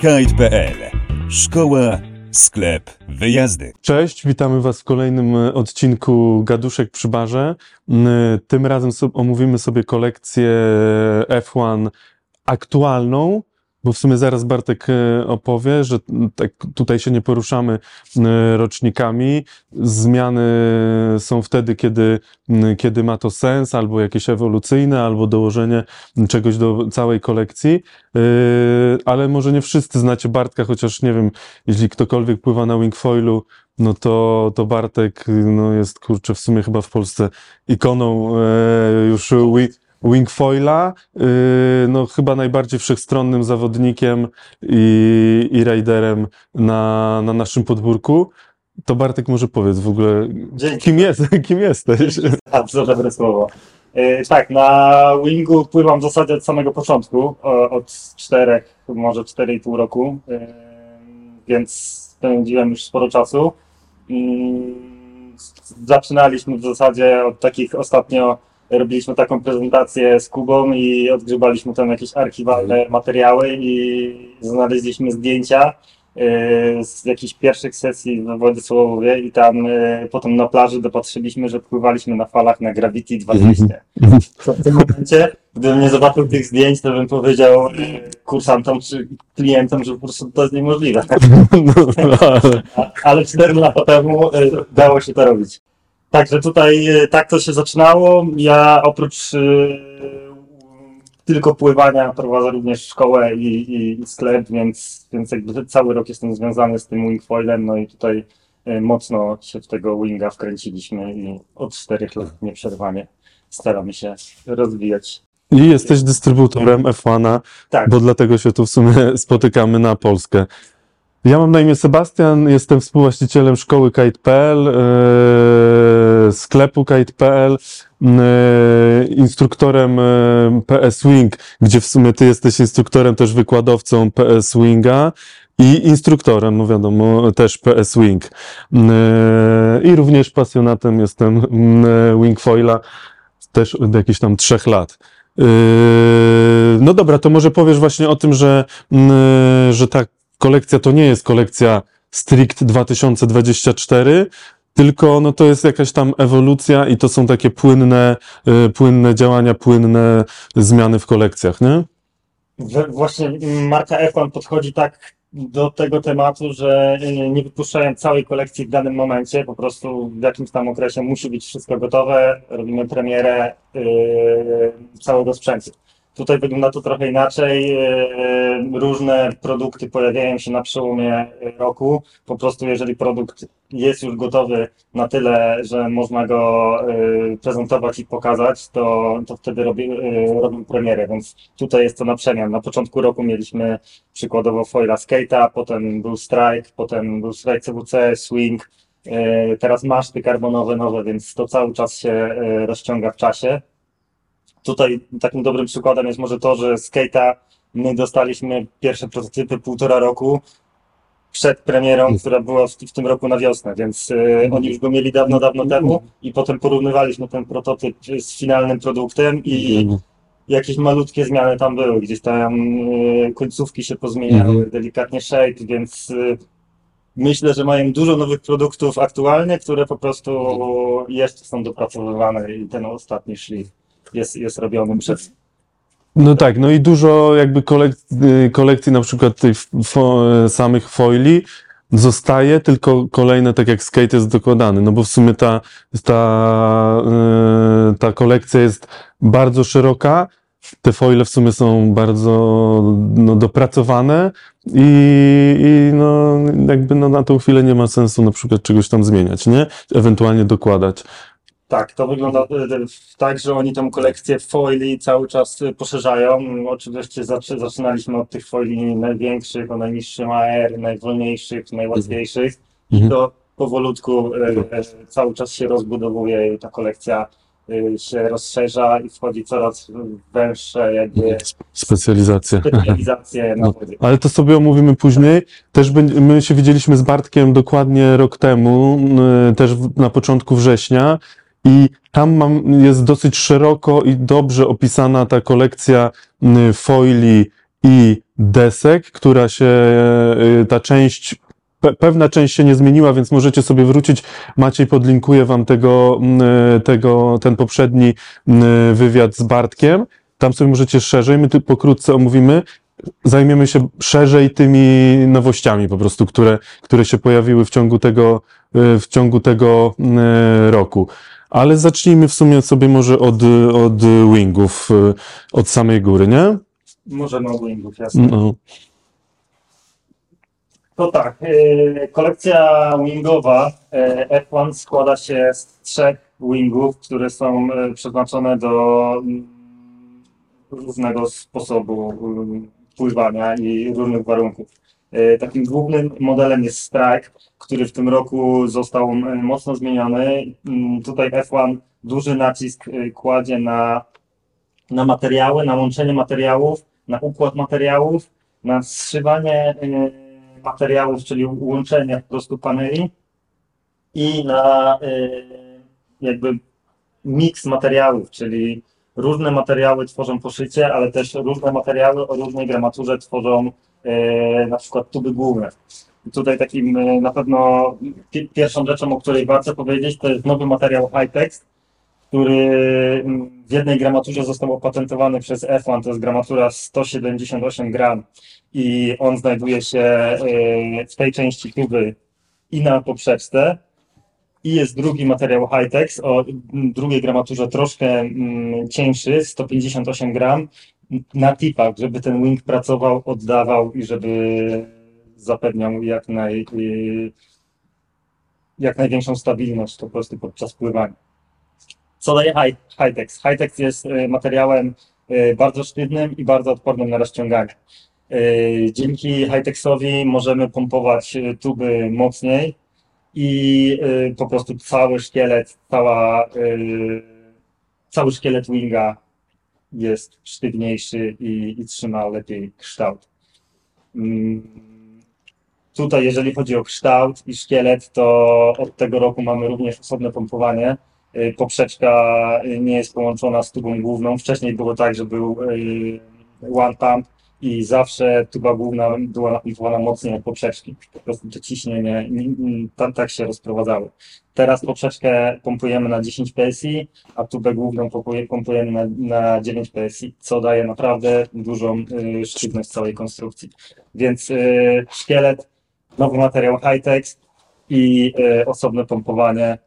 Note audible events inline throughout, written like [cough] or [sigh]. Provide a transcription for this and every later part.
Kite.pl Szkoła, sklep, wyjazdy. Cześć, witamy Was w kolejnym e, odcinku Gaduszek przy barze. Mm, Tym razem omówimy sobie kolekcję F1 aktualną, bo w sumie zaraz Bartek e, opowie, że tak tutaj się nie poruszamy e, rocznikami. Zmiany są wtedy, kiedy, kiedy ma to sens, albo jakieś ewolucyjne, albo dołożenie czegoś do całej kolekcji. E, Ale może nie wszyscy znacie Bartka, chociaż nie wiem, jeśli ktokolwiek pływa na wingfoilu, no to, to Bartek no jest kurczę w sumie chyba w Polsce ikoną już wi, wingfoila, e, no chyba najbardziej wszechstronnym zawodnikiem i, i raiderem na, na naszym podwórku. To Bartek może powiedz w ogóle, Dzięki kim, jest, [laughs] kim jesteś? za dobre słowo. E, Tak, na Wingu pływam w zasadzie od samego początku, od czterech, może 4,5 roku, e, więc spędziłem już sporo czasu. Zaczynaliśmy w zasadzie od takich ostatnio, robiliśmy taką prezentację z Kubą i odgrzebaliśmy tam jakieś archiwalne materiały i znaleźliśmy zdjęcia e, z jakichś pierwszych sesji we Władysławowie i tam e, potem na plaży dopatrzyliśmy, że pływaliśmy na falach na Gravity 2200. To w tym momencie, gdybym nie zobaczył tych zdjęć, to bym powiedział e, kursantom czy klientom, że po prostu to jest niemożliwe. [laughs] No, ale, A- Ale 4 lata temu dało się to robić. Także tutaj e, tak to się zaczynało. Ja oprócz e, tylko pływania prowadzę również szkołę i, i, i sklep, więc, więc jakby cały rok jestem związany z tym wingfoilem, no i tutaj e, mocno się w tego winga wkręciliśmy i od 4 lat nieprzerwanie staramy się rozwijać. I jesteś dystrybutorem F1, Tak, bo dlatego się tu w sumie spotykamy na Polskę. Ja mam na imię Sebastian, jestem współwłaścicielem szkoły Kite.pl, e, sklepu Kite.pl, e, instruktorem e, PS Wing, gdzie w sumie ty jesteś instruktorem, też wykładowcą PS Winga i instruktorem, no wiadomo, też PS Wing. I również pasjonatem jestem mm, Wingfoila, też od jakichś tam trzech lat. Yy, No dobra, to może powiesz właśnie o tym, że, mm, że ta kolekcja to nie jest kolekcja strict 2024, tylko no to jest jakaś tam ewolucja i to są takie płynne, yy, płynne działania, płynne zmiany w kolekcjach, nie? Właśnie marka F1 podchodzi tak do tego tematu, że y, nie wypuszczają całej kolekcji w danym momencie, po prostu w jakimś tam okresie musi być wszystko gotowe, robimy premierę yy, całego sprzętu. Tutaj wygląda to trochę inaczej, yy, różne produkty pojawiają się na przełomie roku, po prostu jeżeli produkt jest już gotowy na tyle, że można go yy, prezentować i pokazać, to, to wtedy robi, yy, robimy premierę, więc tutaj jest to na przemian. Na początku roku mieliśmy przykładowo foila skate'a, potem był strike, potem był strike CWC, swing, e, teraz maszty karbonowe nowe, więc to cały czas się e, rozciąga w czasie. Tutaj takim dobrym przykładem jest może to, że skate'a my dostaliśmy pierwsze prototypy półtora roku przed premierą, która była w, w tym roku na wiosnę, więc e, oni już go mieli dawno, dawno temu i potem porównywaliśmy ten prototyp z finalnym produktem i jakieś malutkie zmiany tam były, gdzieś tam y, końcówki się pozmieniały, Mhm. delikatnie shape, więc y, myślę, że mają dużo nowych produktów aktualnie, które po prostu jeszcze są dopracowywane i ten ostatni szlif jest, jest robiony przez No tak, no i dużo jakby kolek y, kolekcji na przykład tych fo samych foili zostaje, tylko kolejne, tak jak skate jest dokładany, no bo w sumie ta, ta, y, ta kolekcja jest bardzo szeroka, te foile w sumie są bardzo no, dopracowane i, i no, jakby no, na tą chwilę nie ma sensu na przykład czegoś tam zmieniać, nie? Ewentualnie dokładać. Tak, to wygląda y, tak, że oni tę kolekcję foili cały czas y, poszerzają. Oczywiście zaczy, zaczynaliśmy od tych foili największych, o najniższym AR, najwolniejszych, najłatwiejszych i Mhm. to powolutku y, y, cały czas się rozbudowuje i ta kolekcja się rozszerza i wchodzi coraz węższe jakby Specjalizacje. specjalizacje [laughs] na No. Ale to sobie omówimy później. Też my się widzieliśmy z Bartkiem dokładnie rok temu, też na początku września. I tam mam, jest dosyć szeroko i dobrze opisana ta kolekcja foili i desek, która się, y, ta część, pe, pewna część się nie zmieniła, więc możecie sobie wrócić. Maciej podlinkuje wam tego, tego, ten poprzedni wywiad z Bartkiem. Tam sobie możecie szerzej, my tu pokrótce omówimy. Zajmiemy się szerzej tymi nowościami po prostu, które, które się pojawiły w ciągu tego, y, w ciągu tego roku. Ale zacznijmy w sumie sobie może od, od wingów, y, od samej góry, nie? Możemy od wingów, jasne. No. To tak, e, kolekcja wingowa e, F1 składa się z trzech wingów, które są e, przeznaczone do mm, różnego sposobu mm, pływania i różnych warunków. E, Takim głównym modelem jest Strike, który w tym roku został m, mocno zmieniony. Mm, Tutaj F1 duży nacisk e, kładzie na, na materiały, na łączenie materiałów, na układ materiałów, na zszywanie e, materiałów, czyli łączenie po prostu paneli i na e, jakby miks materiałów, czyli różne materiały tworzą poszycie, ale też różne materiały o różnej gramaturze tworzą e, na przykład tuby główne. Tutaj takim e, na pewno pi- pierwszą rzeczą, o której warto powiedzieć, to jest nowy materiał Hightext, który mm, w jednej gramaturze został opatentowany przez F1, to jest gramatura 178 gram i on znajduje się e, w tej części tuby i na poprzeczce. I jest drugi materiał Hightex o drugiej gramaturze troszkę mm, cieńszy, 158 gram, na tipach, żeby ten wing pracował, oddawał i żeby zapewniał jak, naj, y, jak największą stabilność po prostu podczas pływania. Co daje Hi- Hightex? Hightex jest y, materiałem y, bardzo sztywnym i bardzo odpornym na rozciąganie. Dzięki Hightexowi możemy pompować tuby mocniej i po prostu cały szkielet, cała, cały szkielet winga jest sztywniejszy i, i trzyma lepiej kształt. Mm, Tutaj, jeżeli chodzi o kształt i szkielet, to od tego roku mamy również osobne pompowanie. Y, Poprzeczka y, nie jest połączona z tubą główną. Wcześniej było tak, że był y, one pump i zawsze tuba główna była napompowana mocniej od poprzeczki. Po prostu to ciśnienie nie- nie- tam tak się rozprowadzało. Teraz poprzeczkę pompujemy na 10 PSI, a tubę główną pompuje- pompujemy na, na 9 PSI, co daje naprawdę dużą y, sztywność całej konstrukcji. Więc y, szkielet, nowy materiał Hightex i y, osobne pompowanie,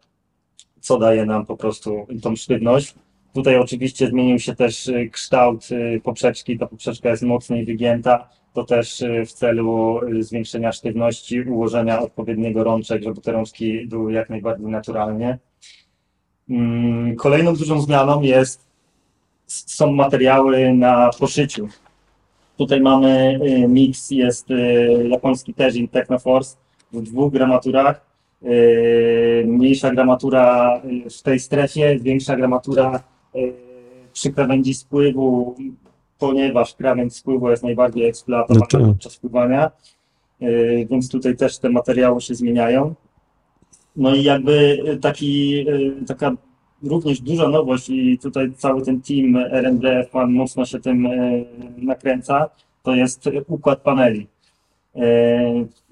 co daje nam po prostu tą sztywność. Tutaj oczywiście zmienił się też y, kształt y, poprzeczki, ta poprzeczka jest mocniej wygięta, to też y, w celu zwiększenia sztywności, ułożenia odpowiedniego rączek, żeby te rączki były jak najbardziej naturalnie. Mm, Kolejną dużą zmianą jest, są materiały na poszyciu. Tutaj mamy miks, jest japoński Tejin Technoforce w dwóch gramaturach. Mniejsza gramatura w tej strefie, większa gramatura przy krawędzi spływu, ponieważ krawędź spływu jest najbardziej eksploatowana No tak. podczas pływania, y, więc tutaj też te materiały się zmieniają. No i jakby y, taki, taka również duża nowość i tutaj cały ten team R&D F1 mocno się tym nakręca, to jest układ paneli.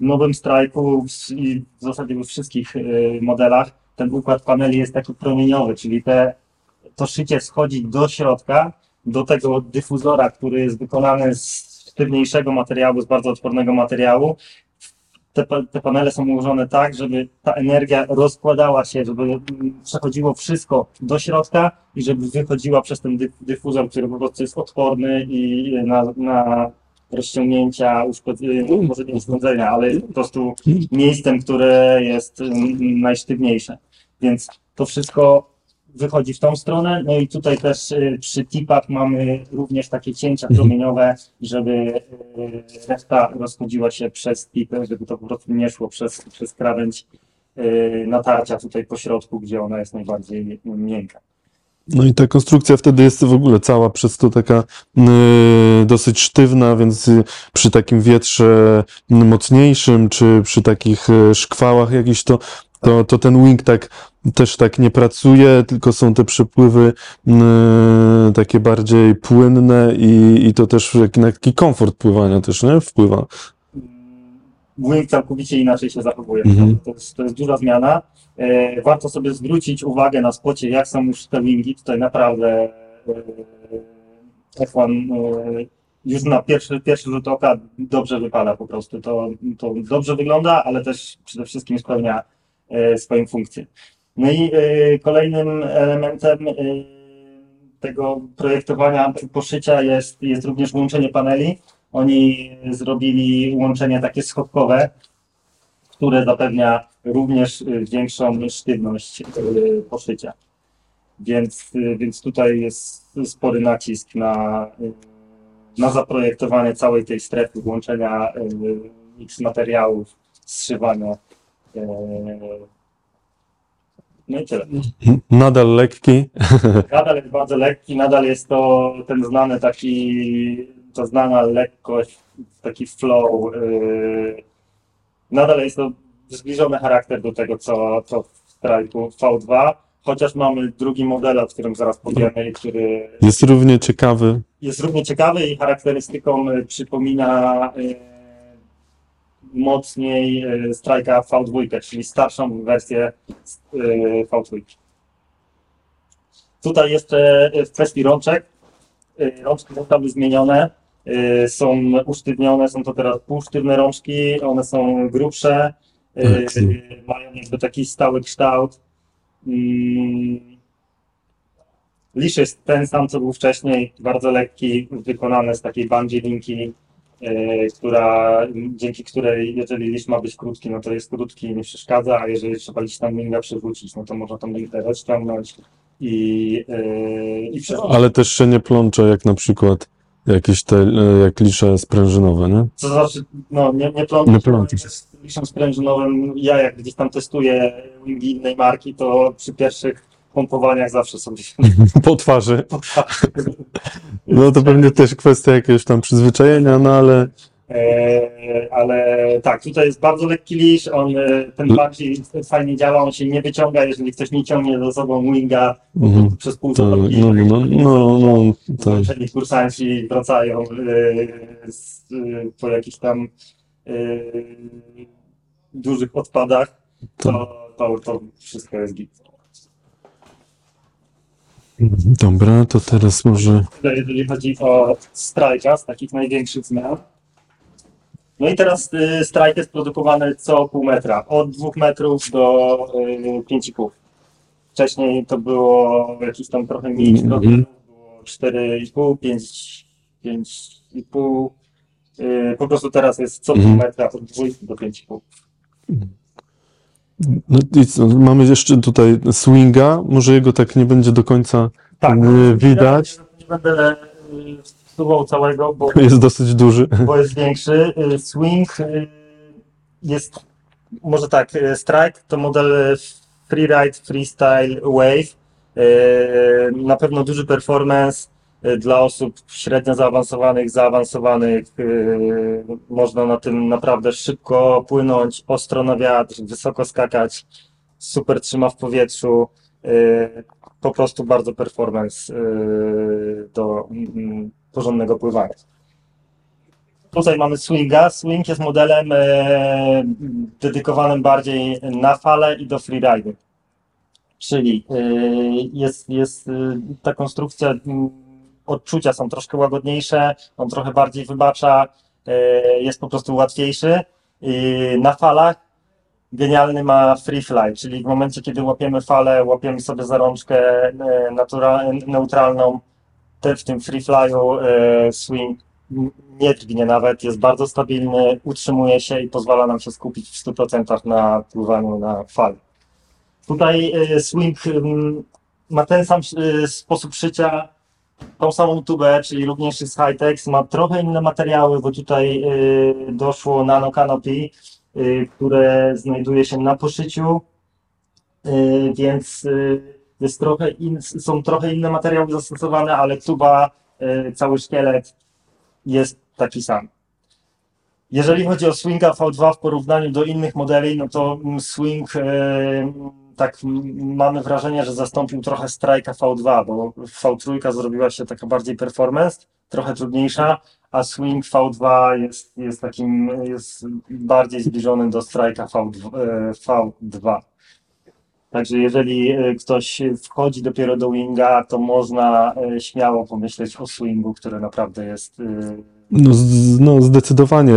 W nowym strajku i w zasadzie we wszystkich modelach ten układ paneli jest taki promieniowy, czyli te, to szycie schodzi do środka, do tego dyfuzora, który jest wykonany z sztywniejszego materiału, z bardzo odpornego materiału. Te, te panele są ułożone tak, żeby ta energia rozkładała się, żeby przechodziło wszystko do środka i żeby wychodziła przez ten dy, dyfuzor, który po prostu jest odporny i na, na rozciągnięcia, uszkodzenia, może nie uszkodzenia, ale po prostu miejscem, które jest mm, najsztywniejsze. Więc to wszystko wychodzi w tą stronę. No i tutaj też y, przy tipach mamy również takie cięcia promieniowe, żeby y, reszta rozchodziła się przez tipy, żeby to po prostu nie szło przez, przez krawędź y, natarcia tutaj po środku, gdzie ona jest najbardziej miękka. No i ta konstrukcja wtedy jest w ogóle cała przez to taka y, dosyć sztywna, więc przy takim wietrze mocniejszym, czy przy takich szkwałach jakichś, to, to, to ten wing tak też tak nie pracuje, tylko są te przepływy mm, takie bardziej płynne i, i to też na taki komfort pływania też, nie? Wpływa. Wing całkowicie inaczej się zachowuje. Mhm. To, jest, to jest duża zmiana. E, warto sobie zwrócić uwagę na spocie, jak są już te wingi. Tutaj naprawdę e, F1 e, już na pierwszy, pierwszy rzut oka dobrze wypada po prostu. To, to dobrze wygląda, ale też przede wszystkim spełnia swoją funkcję. No i e, kolejnym elementem e, tego projektowania poszycia jest, jest również łączenie paneli. Oni zrobili łączenie takie schodkowe, które zapewnia również y, większą sztywność y, poszycia. Więc, y, więc tutaj jest spory nacisk na, y, na zaprojektowanie całej tej strefy łączenia y, X materiałów, zszywania. No i tyle. Nadal lekki. [laughs] Nadal jest bardzo lekki, nadal jest to ten znany taki, ta znana lekkość, taki flow. Yy, nadal jest to zbliżony charakter do tego, co, co w Strike'u V2, chociaż mamy drugi model, o którym zaraz powiemy, który Jest równie ciekawy. jest równie ciekawy i charakterystyką przypomina y, mocniej y, Strike'a V2, czyli starszą wersję y, V2. Tutaj jeszcze y, w kwestii rączek. Rączki zostały zmienione, są usztywnione, są to teraz półsztywne rączki, one są grubsze, Mhm. mają jakby taki stały kształt. Mm, Lisz jest ten sam, co był wcześniej, bardzo lekki, wykonany z takiej bungee linki, e, która, dzięki której, jeżeli liść ma być krótki, no to jest krótki i nie przeszkadza, a jeżeli trzeba liść tam linga przerzucić, no to można tą linkę rozciągnąć i, e, i przerzucić. Ale też się nie plącze, jak na przykład jakieś te, e, jak lisze sprężynowe, nie? Co znaczy, no nie, nie plączę. Nie plączę. Z liszem sprężynowym, ja jak gdzieś tam testuję wingi innej marki, to przy pierwszych pompowaniach zawsze sobie [laughs] Po twarzy. No to pewnie też kwestia jakiegoś tam przyzwyczajenia, no ale E, ale tak, tutaj jest bardzo lekki lisz, on e, ten bardziej fajnie działa, on się nie wyciąga, jeżeli ktoś nie ciągnie za sobą winga mhm, przez pół drogi. no, no, no, no, Zmęczeni kursanci wracają e, z, po jakichś tam dużych odpadach, to, to, to wszystko jest git. Dobra, to teraz może jeżeli chodzi o strajka z takich największych zmian. No i teraz y, strajk jest produkowany co pół metra, od 2 metrów do y, 5,5. Wcześniej to było jakieś tam trochę mniej, Mhm. było 4,5, 5, 5,5. Y, po prostu teraz jest co pół Mhm. metra od 2 do 5,5. No mamy jeszcze tutaj swinga, może jego tak nie będzie do końca Tak, y, widać, Ja nie będę y, wsuwał całego, bo [laughs] jest dosyć duży. [laughs] bo jest większy. Y, Swing y, jest, może tak, y, Strike to model Freeride Freestyle Wave. Y, Na pewno duży performance y, dla osób średnio zaawansowanych, zaawansowanych. y, Można na tym naprawdę szybko płynąć, ostro na wiatr, wysoko skakać, super trzyma w powietrzu. y, Po prostu bardzo performance y, do mm, porządnego pływania. Tutaj mamy swinga. Swing jest modelem dedykowanym bardziej na fale i do freeridu. Czyli jest, jest ta konstrukcja, m, odczucia są troszkę łagodniejsze, on trochę bardziej wybacza, e, jest po prostu łatwiejszy. Na falach genialny ma free fly, czyli w momencie, kiedy łapiemy falę, łapiemy sobie za rączkę e, neutralną, te, w tym free flyu e, swing nie drgnie nawet, jest bardzo stabilny, utrzymuje się i pozwala nam się skupić w 100% na pływaniu na fali. Tutaj swing mm, ma ten sam sposób szycia, tą samą tubę, czyli również jest Hightex, ma trochę inne materiały, bo tutaj e, doszło nano canopy, e, które znajduje się na poszyciu, e, więc jest trochę in, są trochę inne materiały zastosowane, ale tuba, cały szkielet jest taki sam. Jeżeli chodzi o swinga V2 w porównaniu do innych modeli, no to swing tak mamy wrażenie, że zastąpił trochę strajka V2, bo V3 zrobiła się taka bardziej performance, trochę trudniejsza, a swing V2 jest, jest takim, jest bardziej zbliżony do strajka V2. e, V2. Także jeżeli e, ktoś wchodzi dopiero do winga, to można e, śmiało pomyśleć o swingu, który naprawdę jest No, no zdecydowanie,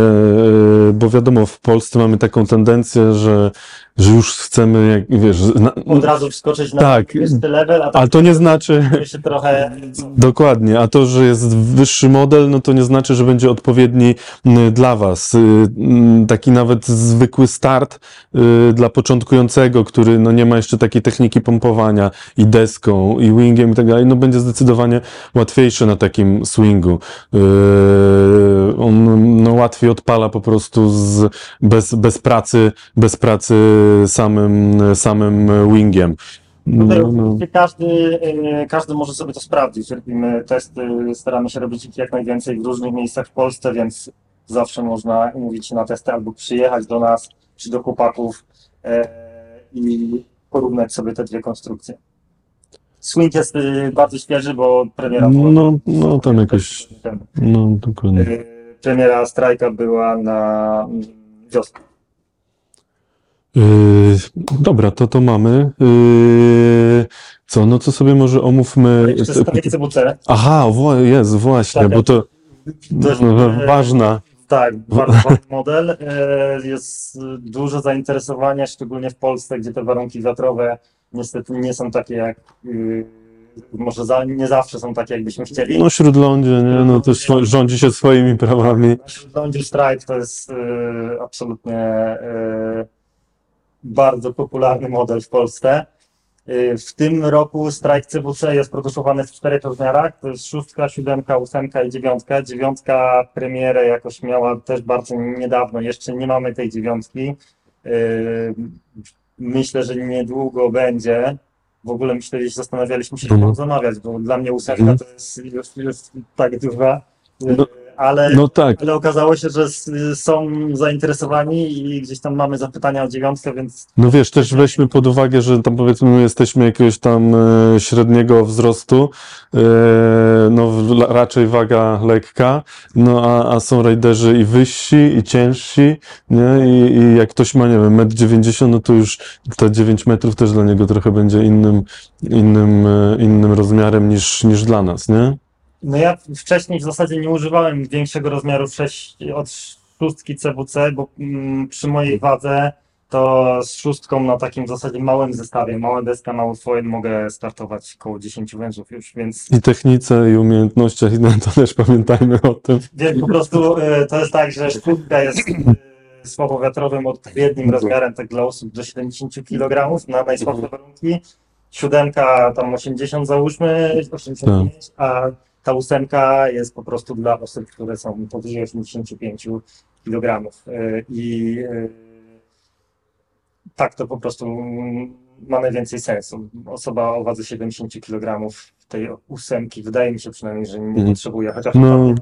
bo wiadomo, w Polsce mamy taką tendencję, że, że już chcemy, jak, wiesz, na, od razu wskoczyć na Tak. level, a ale tak to nie znaczy, się trochę Dokładnie, a to, że jest wyższy model, no to nie znaczy, że będzie odpowiedni mm, dla Was. Y, mm, Taki nawet zwykły start y, dla początkującego, który no nie ma jeszcze takiej techniki pompowania i deską, i wingiem i tak dalej, no będzie zdecydowanie łatwiejszy na takim swingu. Y, On no, łatwiej odpala po prostu z, bez, bez pracy, bez pracy samym, samym wingiem. No, no. oczywiście każdy, e, każdy może sobie to sprawdzić. Robimy testy, staramy się robić ich jak najwięcej w różnych miejscach w Polsce, więc zawsze można umówić się na testy albo przyjechać do nas czy do chłopaków e, i porównać sobie te dwie konstrukcje. Swing jest e, bardzo świeży, bo premiera była No, no tam jakoś, no dokładnie. premiera strajka była na mm, wiosnę. Yy, dobra, to to mamy. Yy, co, no co sobie może omówmy. Strajk CWC. Aha, jest, właśnie, Tak, bo to Dość, no, e, ważna. Tak, bardzo ważny model. Jest duże zainteresowanie, szczególnie w Polsce, gdzie te warunki wiatrowe niestety nie są takie jak. Może za, nie zawsze są takie, jakbyśmy chcieli. No śródlądzie, nie, no to swo- rządzi się swoimi prawami. Lądziu Strike to jest y, absolutnie y, bardzo popularny model w Polsce. Y, W tym roku Strike CWC jest produkowany w czterech rozmiarach. To jest szóstka, siódemka, ósemka i dziewiątka. Dziewiątka premierę jakoś miała też bardzo niedawno. Jeszcze nie mamy tej dziewiątki. Y, Myślę, że niedługo będzie. W ogóle myślę, że zastanawialiśmy się, Mhm. zamawiać, bo dla mnie ósemka Mhm. to jest już, już tak duża. Y, No- Ale No tak, ale okazało się, że są zainteresowani i gdzieś tam mamy zapytania o dziewiątkę, więc no wiesz, też weźmy pod uwagę, że tam powiedzmy my jesteśmy jakiegoś tam e, średniego wzrostu, e, no raczej waga lekka, no a, a są rajderzy i wyżsi, i ciężsi, nie, i, i jak ktoś ma, nie wiem, 1,90 m, no to już te 9 metrów też dla niego trochę będzie innym, innym, e, innym rozmiarem niż, niż dla nas, nie? No ja wcześniej w zasadzie nie używałem większego rozmiaru 6 od szóstki CWC, bo mm, przy mojej wadze to z szóstką na takim w zasadzie małym zestawie, mała deska, mały foil mogę startować koło 10 wężów już, więc, I technice, i umiejętnościach, i [laughs] no, to też pamiętajmy o tym. więc po prostu e, to jest tak, że szóstka jest e, słabowiatrowym odpowiednim rozmiarem tak dla osób do 70 kg na najsłabsze warunki. Siódemka tam 80 załóżmy, 85, a ta ósemka jest po prostu dla osób, które są powyżej 85 kg. I e, tak to po prostu ma najwięcej sensu. Osoba o wadze 70 kg tej ósemki, wydaje mi się przynajmniej, że nie Mhm. potrzebuje, chociaż No.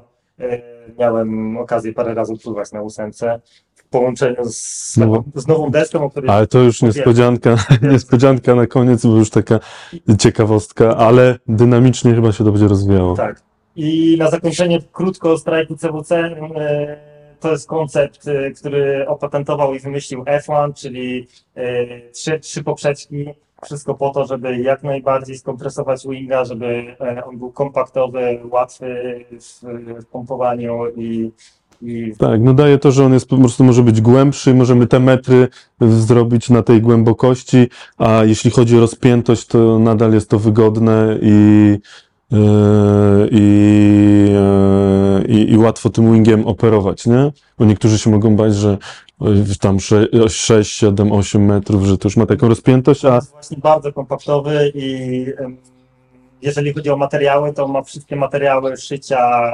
E, miałem okazję parę razy pływać na ósemce w połączeniu z, No. z nową deską, o której Ale to już niespodzianka, [laughs] niespodzianka na koniec, bo już taka ciekawostka, ale dynamicznie chyba się to będzie rozwijało. Tak. I na zakończenie krótko o strajku CWC. e, To jest koncept, e, który opatentował i wymyślił F1, czyli trzy, trzy poprzeczki. Wszystko po to, żeby jak najbardziej skompresować winga, żeby e, on był kompaktowy, łatwy w, pompowaniu i, i Tak, no daje to, że on jest po prostu może być głębszy, możemy te metry zrobić na tej głębokości, a jeśli chodzi o rozpiętość, to nadal jest to wygodne i, i, e, i, i łatwo tym wingiem operować, nie? Bo niektórzy się mogą bać, że e, tam 6, 7, 8 metrów, że to już ma taką rozpiętość, To a jest właśnie bardzo kompaktowy i jeżeli chodzi o materiały, to ma wszystkie materiały szycia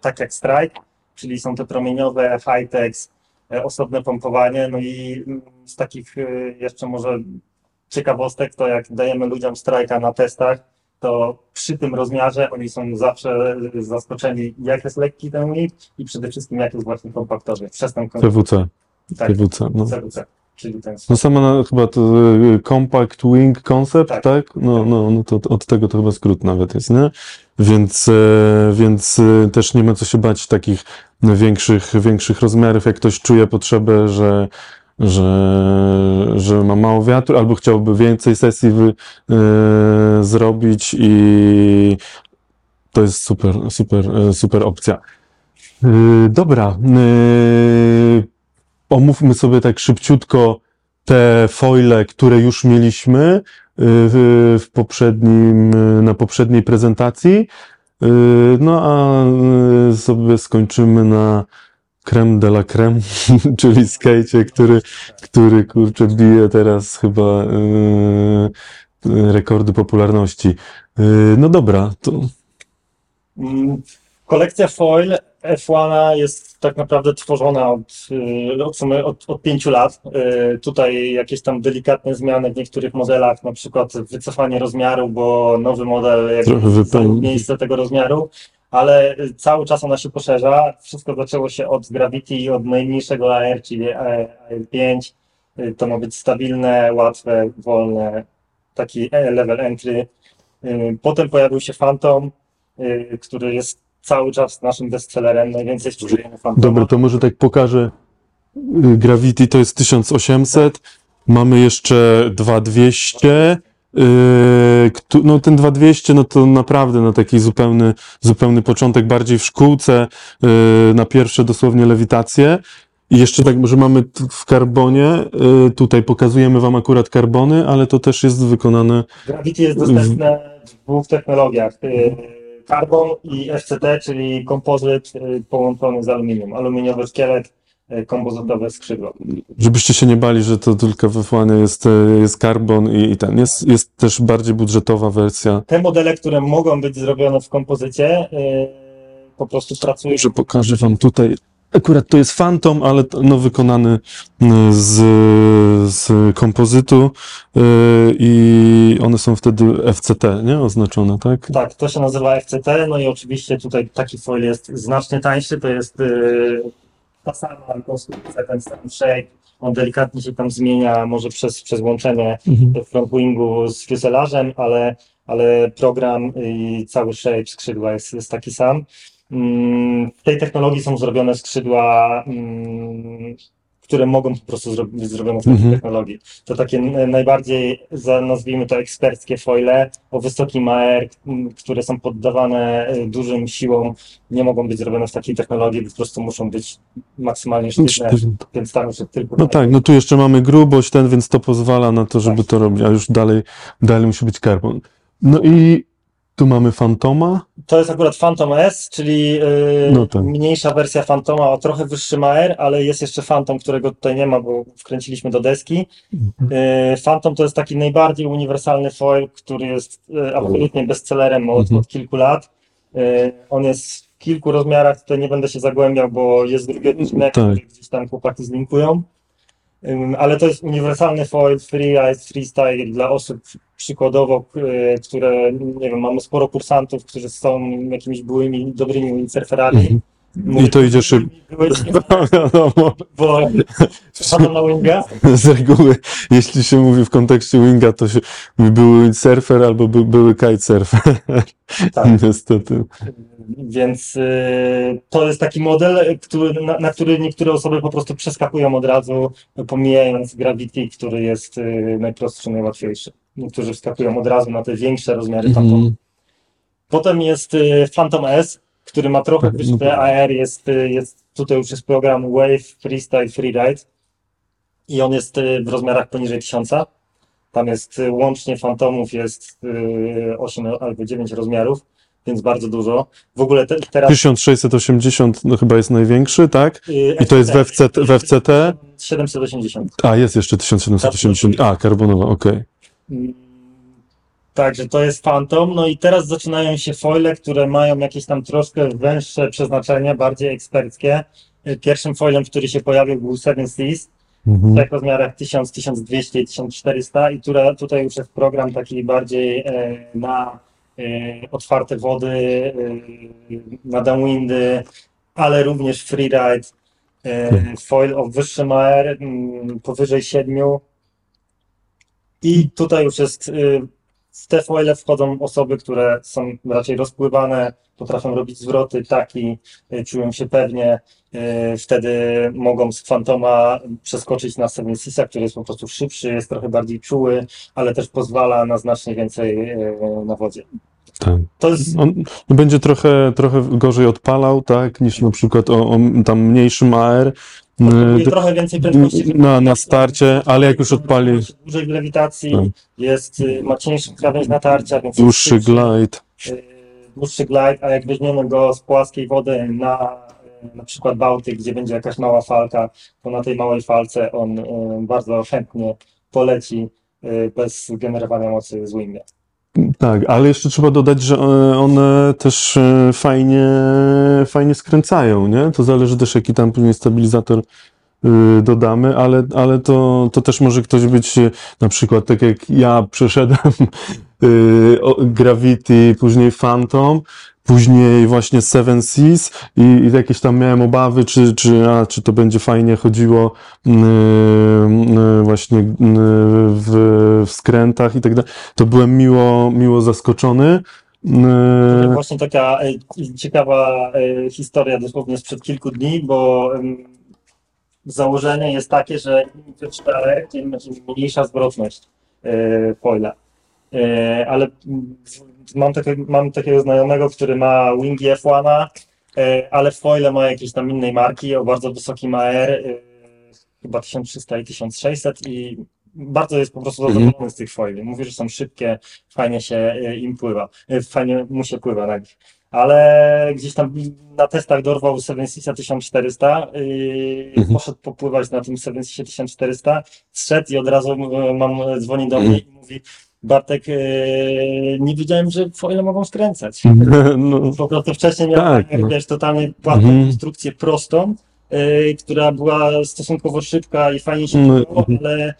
tak jak Strike, czyli są te promieniowe, high-tex, e, osobne pompowanie. No i mm, z takich e, jeszcze może ciekawostek, to jak dajemy ludziom Strike'a na testach, to przy tym rozmiarze oni są zawsze zaskoczeni, jak jest lekki ten wing i przede wszystkim jak jest właśnie kompaktowy. Przez ten. PWC, Tak, PWC, no. CWC. czyli ten No sama na, chyba to y, Compact Wing Concept, tak? Tak. No, no, no to od tego to chyba skrót nawet jest, nie? Więc, e, więc e, też nie ma co się bać takich większych, większych rozmiarów, jak ktoś czuje potrzebę, że, że, że ma mało wiatru, albo chciałby więcej sesji wy, e, zrobić i to jest super, super, e, super opcja. E, Dobra, e, omówmy sobie tak szybciutko te foile, które już mieliśmy y, w, poprzednim, y, na poprzedniej prezentacji. Y, No a y, sobie skończymy na creme de la creme, [laughs] czyli skejcie, który, który kurczę bije teraz chyba y, y, rekordy popularności. Y, No dobra, to Mm, Kolekcja foil F1 jest tak naprawdę tworzona od, y, od, sumie od, od pięciu lat. Y, Tutaj jakieś tam delikatne zmiany w niektórych modelach, na przykład wycofanie rozmiaru, bo nowy model jakby zajął miejsce tego rozmiaru, ale y, cały czas ona się poszerza. Wszystko zaczęło się od Gravity i od najmniejszego AR, czyli AR5. Y, To ma być stabilne, łatwe, wolne, taki e, level entry. Y, Potem pojawił się Phantom, który jest cały czas naszym bestsellerem, najwięcej sprzedajemy Phantoma. Dobra, to może tak pokażę. Gravity to jest 1800. Mamy jeszcze 2200. Yy, no ten 2200, no to naprawdę na taki zupełny, zupełny początek, bardziej w szkółce, yy, na pierwsze dosłownie lewitacje. I jeszcze tak, że mamy w karbonie, yy, tutaj pokazujemy Wam akurat karbony, ale to też jest wykonane Gravity jest dostępne w dwóch technologiach. y, Carbon i FCT, czyli kompozyt y, połączony z aluminium. Aluminiowy szkielet, y, kompozytowe skrzydła. Żebyście się nie bali, że to tylko w F1 jest, e, jest karbon i, i ten. Jest, jest też bardziej budżetowa wersja. Te modele, które mogą być zrobione w kompozycie, y, po prostu pracują. Że pokażę wam tutaj. Akurat to jest Phantom, ale no, wykonany z, z kompozytu y, i one są wtedy FCT, nie? Oznaczone, tak? Tak, to się nazywa FCT, no i oczywiście tutaj taki foil jest znacznie tańszy, to jest y, ta sama konstrukcja, ten sam shape, on delikatnie się tam zmienia, może przez, przez łączenie front wingu z fuselażem, ale, ale program i cały shape skrzydła jest, jest taki sam. Mm, W tej technologii są zrobione skrzydła, mm, które mogą po prostu zro- być zrobione w takiej Mhm. technologii. To takie najbardziej, za- nazwijmy to eksperckie foile o wysokim AR, które są poddawane y, dużym siłom, nie mogą być zrobione w takiej technologii, po prostu muszą być maksymalnie sztywne, więc tam tylko No tak, no tu jeszcze mamy grubość ten, więc to pozwala na to, żeby to robić, a już dalej, dalej musi być karbon. No i tu mamy Fantoma. To jest akurat Phantom S, czyli yy, No tak. mniejsza wersja Phantoma o trochę wyższym AR, ale jest jeszcze Phantom, którego tutaj nie ma, bo wkręciliśmy do deski. Yy, Phantom to jest taki najbardziej uniwersalny foil, który jest yy, absolutnie bestsellerem od, Mhm. od kilku lat. Yy, on jest w kilku rozmiarach, tutaj nie będę się zagłębiał, bo jest drugi odcinek, Tak. który gdzieś tam chłopaki zlinkują. Ale to jest uniwersalny foil, free ice, freestyle dla osób przykładowo, y, które, nie wiem, mamy sporo kursantów, którzy są jakimiś byłymi dobrymi windsurferami. Mhm. Mówię, I to idzie szybko. [laughs] Wiadomo, Bo wchodzą na winga. [laughs] z reguły, jeśli się mówi w kontekście winga, to się były surfer albo by, były kitesurfer. Tak. [laughs] Niestety. Więc y, to jest taki model, który, na, na który niektóre osoby po prostu przeskakują od razu, pomijając Gravity, który jest y, najprostszy, najłatwiejszy. Niektórzy wskakują od razu na te większe rozmiary. Mhm. Potem jest y, Phantom S, który ma trochę Tak, wyższe no. AR, jest, y, jest, tutaj już jest program Wave, Freestyle, Freeride i on jest y, w rozmiarach poniżej 1000. Tam jest y, łącznie Phantomów jest y, 8 albo 9 rozmiarów, więc bardzo dużo. W ogóle te, teraz... 1680 no chyba jest największy, tak? I to jest w FCT, w FCT? 780. A, jest jeszcze 1780. A, karbonowa, okej. Mm, Także to jest Phantom. No i teraz zaczynają się foile, które mają jakieś tam troszkę węższe przeznaczenie, bardziej eksperckie. Pierwszym foilem, który się pojawił był Seven Seas w Mhm. tak rozmiarach 1000, 1200 i 1400 i która, tutaj już jest program taki bardziej e, na e, otwarte wody, e, na downwindy, ale również freeride. e, foil o wyższym AR, mm, powyżej 7. I tutaj już jest, y, te foile wchodzą osoby, które są raczej rozpływane, potrafią robić zwroty, taki, y, czują się pewnie, y, wtedy mogą z Fantoma przeskoczyć na Seven który jest po prostu szybszy, jest trochę bardziej czuły, ale też pozwala na znacznie więcej y, na wodzie. Tak. To jest On będzie trochę, trochę gorzej odpalał, tak, niż na przykład o, o tam mniejszym AR. Potrzebuje Yy, trochę więcej prędkości. na- na starcie, ale jak już odpali- Dłużej lewitacji, Tak. jest, y, ma cięższy krawędź natarcia, więc Dłuższy szybszy, glide. y, dłuższy glide, a jak weźmiemy go z płaskiej wody na y, na przykład Bałtyk, gdzie będzie jakaś mała falka, to na tej małej falce on y, bardzo chętnie poleci y, bez generowania mocy z winga. Tak, ale jeszcze trzeba dodać, że e, one też e, fajnie, fajnie skręcają, nie? To zależy też, jaki tam później stabilizator y, dodamy, ale, ale to, to też może ktoś być e, na przykład tak jak ja przeszedłem [laughs] Gravity, później Phantom, później właśnie Seven Seas i, i jakieś tam miałem obawy, czy, czy, a, czy to będzie fajnie chodziło y, y, właśnie y, w, w skrętach i tak dalej. To byłem miło, miło zaskoczony. Y, Właśnie taka e, ciekawa e, historia dosłownie sprzed kilku dni, bo założenie jest takie, że im wyższe, tym mniejsza zwrotność e, foila. Ale mm, mam, takie, mam takiego znajomego, który ma wingi F1, e, ale foile ma jakieś tam innej marki o bardzo wysokim AR, e, chyba 1300 i 1600 i bardzo jest po prostu Mhm. zadowolony z tych foili. Mówi, że są szybkie, fajnie się e, im pływa, fajnie mu się pływa na nich. Ale gdzieś tam na testach dorwał Seven Seasa 1400, yy, Mhm. poszedł popływać na tym Seven Seasie 1400, zszedł i od razu mam, dzwoni do mnie i mówi Bartek, e, nie wiedziałem, że foile mogą skręcać. no, Po prostu wcześniej miałem Tak, no. wiesz, totalnie płatną Mhm. konstrukcję prostą, e, która była stosunkowo szybka i fajnie się No, pływało, mhm. ale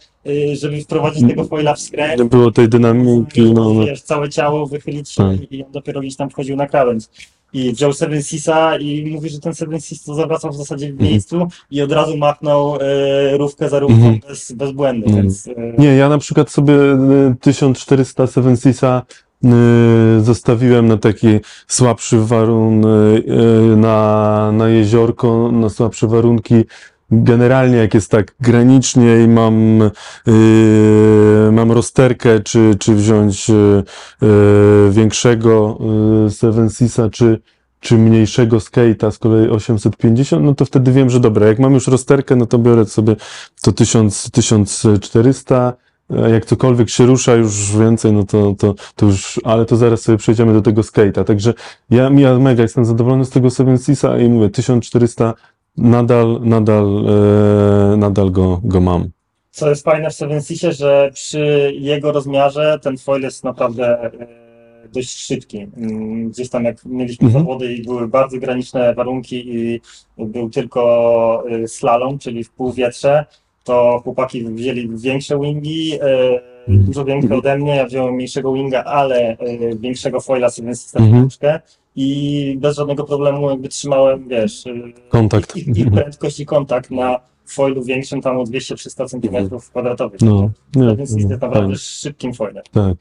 e, żeby wprowadzić tego foila w skręt, nie było tej dynamiki, no, no. wiesz, całe ciało wychylić Tak. i on dopiero gdzieś tam wchodził na krawędź. I wziął Seven Seasa i mówi, że ten Seven Seas to zawracał w zasadzie w Mhm. miejscu i od razu machnął e, rówkę za rówką Mhm. bez, bez błędu, Mhm. więc e, Nie, ja na przykład sobie y, 1400 Seven Seasa y, zostawiłem na taki słabszy warun, y, na, na jeziorko, na słabsze warunki. Generalnie jak jest tak granicznie i mam, y, mam rozterkę, czy, czy wziąć y, y, większego y, Seven Seasa, czy, czy mniejszego skate'a z kolei 850, no to wtedy wiem, że dobra, jak mam już rozterkę, no to biorę sobie to 1000, 1400, a jak cokolwiek się rusza już więcej, no to, to, to już, ale to zaraz sobie przejdziemy do tego skate'a. Także ja, ja mega jestem zadowolony z tego Seven Seasa i mówię, 1400 nadal, nadal, e, nadal go, go mam. co jest fajne w Seven Seasie, że przy jego rozmiarze ten foil jest naprawdę e, dość szybki. Mm, Gdzieś tam jak mieliśmy Mhm. zawody i były bardzo graniczne warunki i był tylko e, slalom, czyli w półwietrze, to chłopaki wzięli większe wingi, e, Mhm. dużo większe ode mnie, ja wziąłem mniejszego winga, ale e, większego foila Seven Seasa Mhm. troszkę i bez żadnego problemu jakby trzymałem, wiesz, e, Kontakt. ich, ich prędkość i kontakt na foilu większym, tam o 200-300 cm kwadratowych. No, nie, Więc jest no, naprawdę fajnie. szybkim foilem. Tak.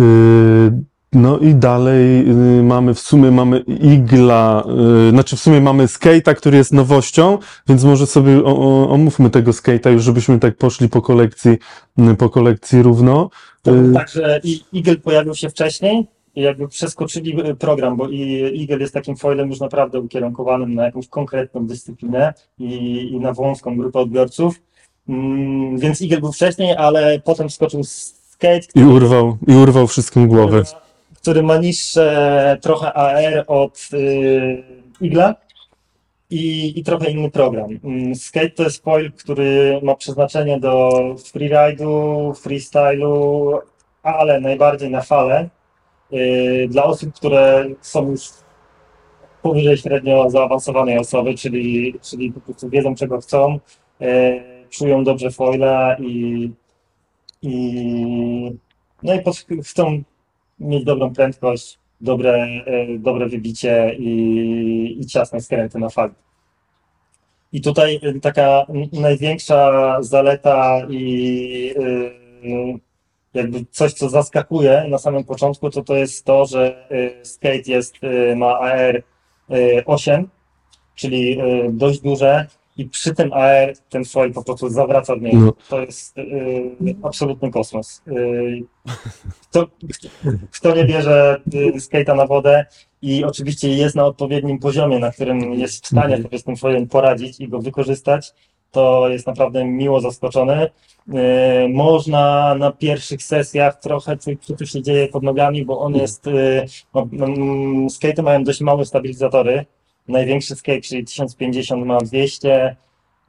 Y, No i dalej y, mamy w sumie mamy igla, y, znaczy w sumie mamy skate'a, który jest nowością, więc może sobie o, o, omówmy tego skate'a już, żebyśmy tak poszli po kolekcji, y, po kolekcji równo. Y, Także Eagle pojawił się wcześniej jakby przeskoczyli y, program, bo Eagle jest takim foilem już naprawdę ukierunkowanym na jakąś konkretną dyscyplinę i, i na wąską grupę odbiorców. Mm, więc Eagle był wcześniej, ale potem wskoczył skate, I urwał, i urwał wszystkim głowę. który ma niższe trochę AR od y, Igla i, i trochę inny program. Mm, Skate to jest foil, który ma przeznaczenie do freeride'u, freestylu, ale najbardziej na fale. Y, dla osób, które są już powyżej średnio zaawansowanej osoby, czyli, czyli po prostu wiedzą czego chcą, y, czują dobrze foila i, i no i chcą mieć dobrą prędkość, dobre, e, dobre wybicie i, i ciasne skręty na fali. I tutaj y, taka największa zaleta i y, jakby coś, co zaskakuje na samym początku, to to jest to, że y, skate jest, y, ma AR y, 8, czyli y, dość duże i przy tym AR ten foil po prostu zawraca w niego. No. To jest y, absolutny kosmos. Y, kto, kto nie bierze skate'a na wodę i oczywiście jest na odpowiednim poziomie, na którym jest w stanie sobie z tym foilem poradzić i go wykorzystać, to jest naprawdę miło zaskoczony. Y, Można na pierwszych sesjach trochę czuć, co tu się dzieje pod nogami, bo on jest, y, no, mm, skate'y mają dość małe stabilizatory. Największy skate, czyli 1050 ma 200,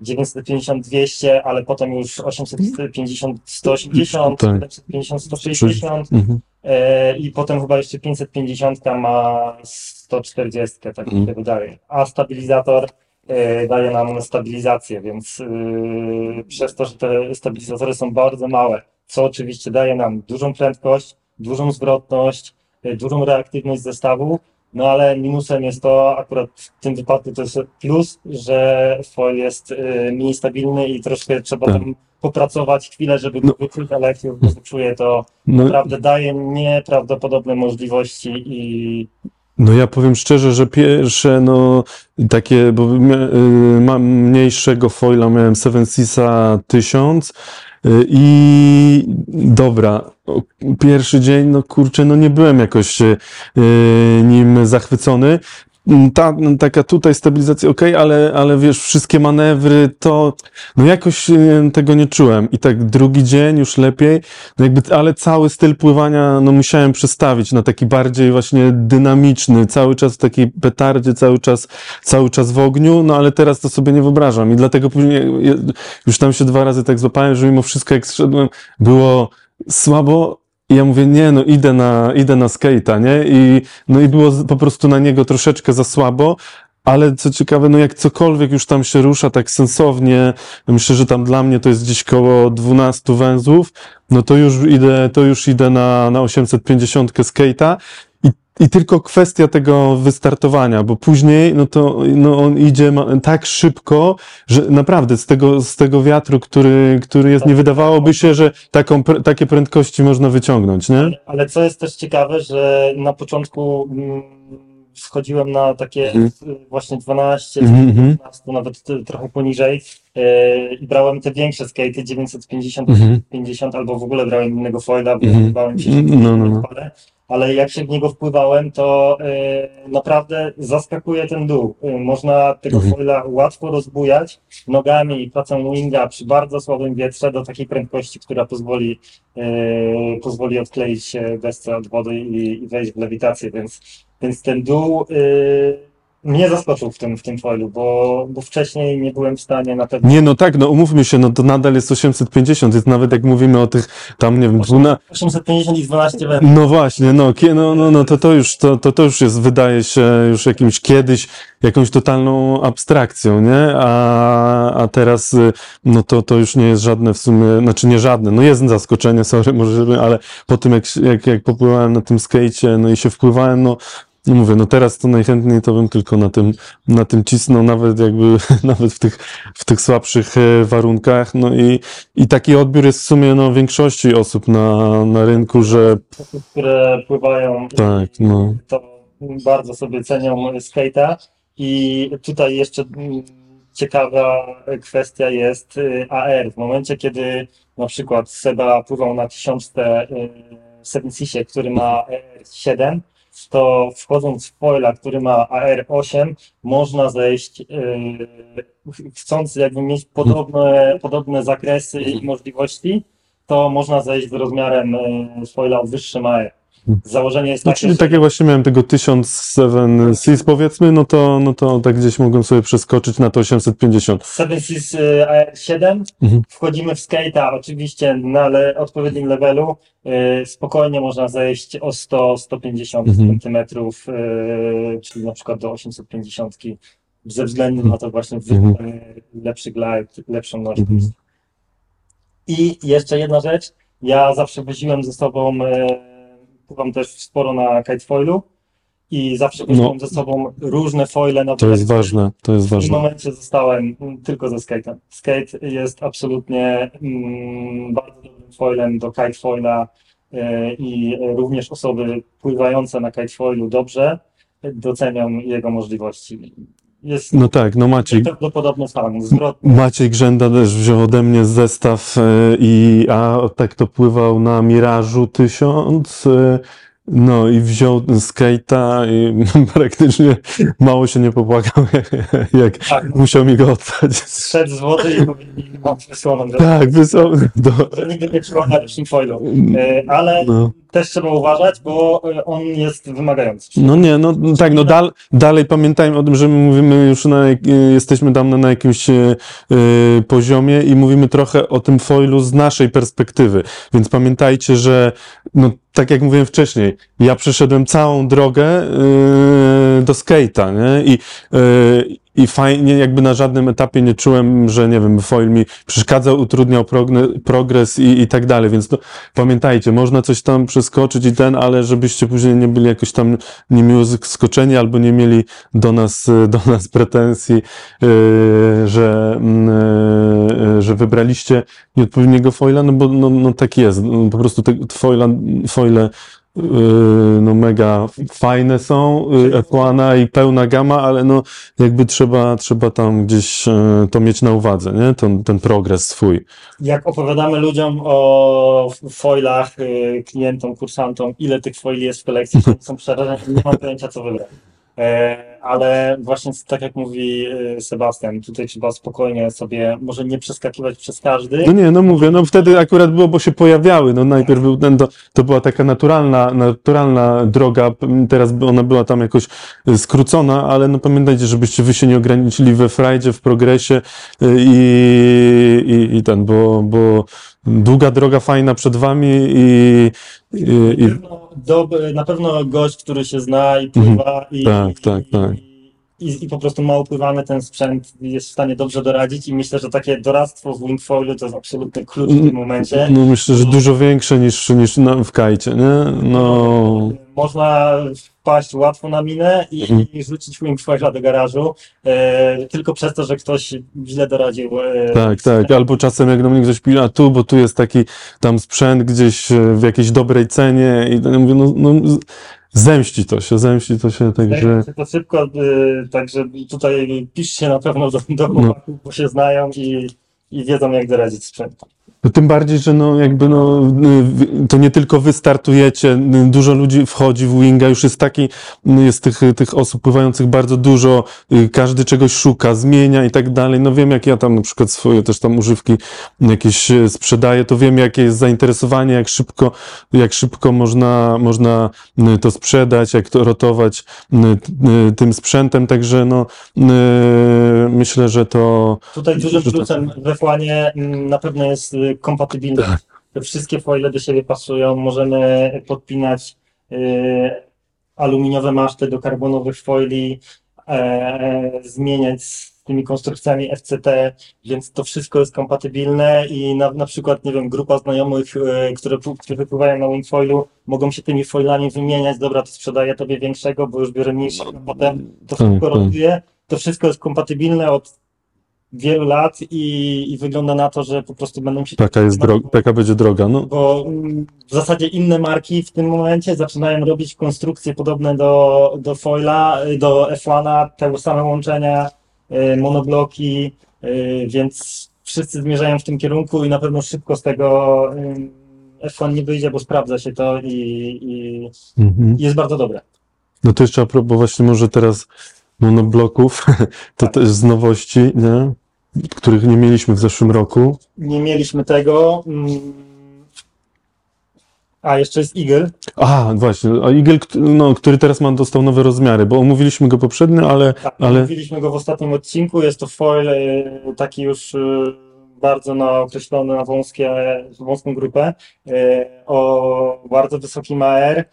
950 200, ale potem już 850 180, Tak. 750 160 Mhm. e, i potem chyba jeszcze 550 ma 140, tak się Mhm. wydaje. A stabilizator e, daje nam stabilizację, więc e, przez to, że te stabilizatory są bardzo małe, co oczywiście daje nam dużą prędkość, dużą zwrotność, e, dużą reaktywność zestawu, no ale minusem jest to, akurat w tym wypadku to jest plus, że foil jest e, mniej stabilny i troszkę trzeba Tak. tam popracować chwilę, żeby go No. wyczuć, ale jak się czuje, to No, naprawdę daje nieprawdopodobne możliwości i No ja powiem szczerze, że pierwsze, no takie, bo y, mam mniejszego foila, miałem Seven Seasa 1000 y, i dobra, pierwszy dzień, no kurczę, no nie byłem jakoś y, nim zachwycony. Mm, Ta, no, taka tutaj stabilizacja ok, ale, ale wiesz, wszystkie manewry to, no jakoś y, tego nie czułem. I tak drugi dzień już lepiej, no jakby, ale cały styl pływania, no musiałem przestawić na taki bardziej właśnie dynamiczny, cały czas w takiej petardzie, cały czas, cały czas w ogniu, no ale teraz to sobie nie wyobrażam i dlatego później już tam się dwa razy tak złapałem, że mimo wszystko jak zszedłem, było słabo i ja mówię, nie, no idę na, idę na skate'a, nie? I, no i było po prostu na niego troszeczkę za słabo, ale co ciekawe, no jak cokolwiek już tam się rusza tak sensownie, myślę, że tam dla mnie to jest gdzieś koło 12 węzłów, no to już idę, to już idę na, na 850 skate'a i, tylko kwestia tego wystartowania, bo później, no to, no on idzie tak szybko, że naprawdę z tego, z tego wiatru, który, który jest, nie wydawałoby się, że taką, takie prędkości można wyciągnąć, nie? Ale, ale co jest też ciekawe, że na początku mm, wchodziłem na takie y, właśnie 12, Mhm, mhm. 15, nawet trochę poniżej y, i brałem te większe skate'y 950, Mhm. 50 albo w ogóle brałem innego foila, bo Mhm. bałem się, że No, no, no. ale jak się w niego wpływałem, to y, naprawdę zaskakuje ten dół. Y, można tego Mhm. foila łatwo rozbujać nogami i pracą winga przy bardzo słabym wietrze do takiej prędkości, która pozwoli, y, pozwoli odkleić się desce od wody i, i wejść w lewitację, więc, więc ten dół y, mnie zaskoczył w tym, w tym foilu, bo, bo wcześniej nie byłem w stanie na pewno Nie, no tak, no umówmy się, no to nadal jest 850, jest nawet jak mówimy o tych tam, nie wiem, 12, 850 i 12 wędrów. No właśnie, no, kie- no, no, no to, to, już, to, to, to już jest, wydaje się, już jakimś kiedyś jakąś totalną abstrakcją, nie? A, a teraz, y, no to, to już nie jest żadne w sumie, znaczy nie żadne, no jest zaskoczenie, sorry, może, ale po tym jak, jak, jak popływałem na tym skejcie, no i się wpływałem, no, no mówię, no teraz to najchętniej to bym tylko na tym, na tym cisnął, nawet jakby, [laughs] nawet w tych, w tych słabszych e, warunkach, no i, i taki odbiór jest w sumie, no, większości osób na, na rynku, że osób, które pływają tak, no. to bardzo sobie cenią skate'a i tutaj jeszcze mm, ciekawa kwestia jest y, AR. W momencie, kiedy na przykład Seba pływał na tysiączce y, Seven Seasie, który ma AR7, to wchodząc w foila, który ma AR8, można zejść, y, chcąc jakby mieć podobne, podobne zakresy i możliwości, to można zejść z rozmiarem y, foila o wyższym AR. Założenie jest No, takie, czyli że- tak jak właśnie miałem tego 1007 Seas powiedzmy, no to, no to tak gdzieś mogłem sobie przeskoczyć na to 850. Seven Seas y, AR7, Mhm. wchodzimy w skate'a oczywiście na le odpowiednim levelu, y, spokojnie można zejść o 100-150 Mhm. centymetrów, y, czyli na przykład do 850 ze względu na to właśnie Mhm. y, lepszy glide, lepszą nośność. Mhm. I jeszcze jedna rzecz, ja zawsze woziłem ze sobą, e, pływam też sporo na kitefoilu i zawsze No. ze sobą różne foile na To jest ważne, to jest w tym ważne. momencie zostałem tylko ze skate'em. Skate jest absolutnie mm, bardzo dobrym foilem do kitefoila e, i również osoby pływające na kitefoilu dobrze docenią jego możliwości. Jest No tak, no Maciej, prawdopodobny fan, zwrotny. Maciej Grzęda też wziął ode mnie zestaw, e, i, a tak to pływał na Mirażu 1000, e, no i wziął skate'a i [laughs] praktycznie mało się nie popłakał, [laughs] jak Tak, musiał mi go oddać. zszedł z wody i mam przysłoną, że, Tak, wysłał, do, że nigdy nie trzymał na ręcznym foilu. E, Ale no. też trzeba uważać, bo e, on jest wymagający. No nie, no no tak, no dal, dalej pamiętajmy o tym, że my mówimy już na, y, jesteśmy tam na, jakimś y, poziomie i mówimy trochę o tym foilu z naszej perspektywy, więc pamiętajcie, że no tak jak mówiłem wcześniej, ja przeszedłem całą drogę y, do skate'a, nie? I, y, i fajnie, jakby na żadnym etapie nie czułem, że nie wiem, foil mi przeszkadzał, utrudniał progres i, i tak dalej, więc to pamiętajcie, można coś tam przeskoczyć i ten, ale żebyście później nie byli jakoś tam niemiło skoczeni albo nie mieli do nas, [laughs] do nas pretensji, yy, że, mm, yy, że wybraliście nieodpowiedniego foila, no bo no, no tak jest, no, po prostu te foila, foile no mega fajne są, yy, F1 i pełna gama, ale no jakby trzeba, trzeba tam gdzieś yy, to mieć na uwadze, nie? Ten, ten progres swój. Jak opowiadamy ludziom o foilach, y, klientom, kursantom, ile tych foili jest w kolekcji, są przerażeni, nie mam pojęcia co wybrać. Ale właśnie tak jak mówi y, Sebastian, tutaj trzeba spokojnie sobie, może nie przeskakiwać przez każdy, No nie, no mówię, no wtedy akurat było, bo się pojawiały, no najpierw był ten, to, to była taka naturalna, naturalna droga, teraz by ona była tam jakoś y, skrócona, ale no pamiętajcie, żebyście wy się nie ograniczyli we frajdzie, w progresie y, i, i, i ten, bo, bo długa droga fajna przed wami i, i, i Na pewno, dob- na pewno gość, który się zna i pływa i, Tak, tak, i, tak. i, i po prostu mało pływany ten sprzęt jest w stanie dobrze doradzić i myślę, że takie doradztwo w wingfoilu to jest absolutny klucz w tym momencie. no myślę, że dużo większe niż, niż na, w kajcie, nie? No, Można wpaść łatwo na minę i, Mhm. i rzucić wingfoila do garażu e, tylko przez to, że ktoś źle doradził. E, Tak, tak. Albo czasem jak do mnie ktoś pisze, a tu, bo tu jest taki tam sprzęt gdzieś e, w jakiejś dobrej cenie i ja mówię, no, no zemści to się, zemści to się, także to szybko, y, także tutaj piszcie na pewno do, do No. bo się znają i, i wiedzą jak doradzić sprzęt. No, tym bardziej, że no jakby no y, to nie tylko wy startujecie, dużo ludzi wchodzi w Winga, już jest taki, jest tych, tych osób pływających bardzo dużo, y, każdy czegoś szuka, zmienia i tak dalej, no wiem jak ja tam na przykład swoje też tam używki jakieś e, sprzedaję, to wiem jakie jest zainteresowanie, jak szybko, jak szybko można, można to sprzedać, jak to rotować tym sprzętem, także no myślę, że to Tutaj dużym plusem we Fłanie na pewno jest y, kompatybilność. Tak. Te wszystkie foile do siebie pasują, możemy podpinać y, aluminiowe maszty do karbonowych foili, e, zmieniać z tymi konstrukcjami FCT, więc to wszystko jest kompatybilne i na, na przykład, nie wiem, grupa znajomych, e, które, które wypływają na wingfoilu, mogą się tymi foilami wymieniać, dobra, to sprzedaję tobie większego, bo już biorę mniejszego, potem to tak, wszystko tak. rotuje, to wszystko jest kompatybilne od wielu lat i, i wygląda na to, że po prostu będą się taka jest droga, taka będzie droga, no. bo w zasadzie inne marki w tym momencie zaczynają robić konstrukcje podobne do, do foila, do F1, te same łączenia, y, monobloki, y, więc wszyscy zmierzają w tym kierunku i na pewno szybko z tego y, F1 nie wyjdzie, bo sprawdza się to i, i Mhm. jest bardzo dobre. No to jeszcze a propos właśnie może teraz monobloków, [laughs] to Tak. też z nowości, nie? Których nie mieliśmy w zeszłym roku. Nie mieliśmy tego. mm, A, jeszcze jest Eagle. A, właśnie, a Eagle, no, który teraz ma, dostał nowe rozmiary, bo omówiliśmy go poprzednio, ale, Tak, ale mówiliśmy go w ostatnim odcinku. Jest to foil y, taki już y, bardzo na określony na wąskie, wąską grupę y, o bardzo wysokim AR.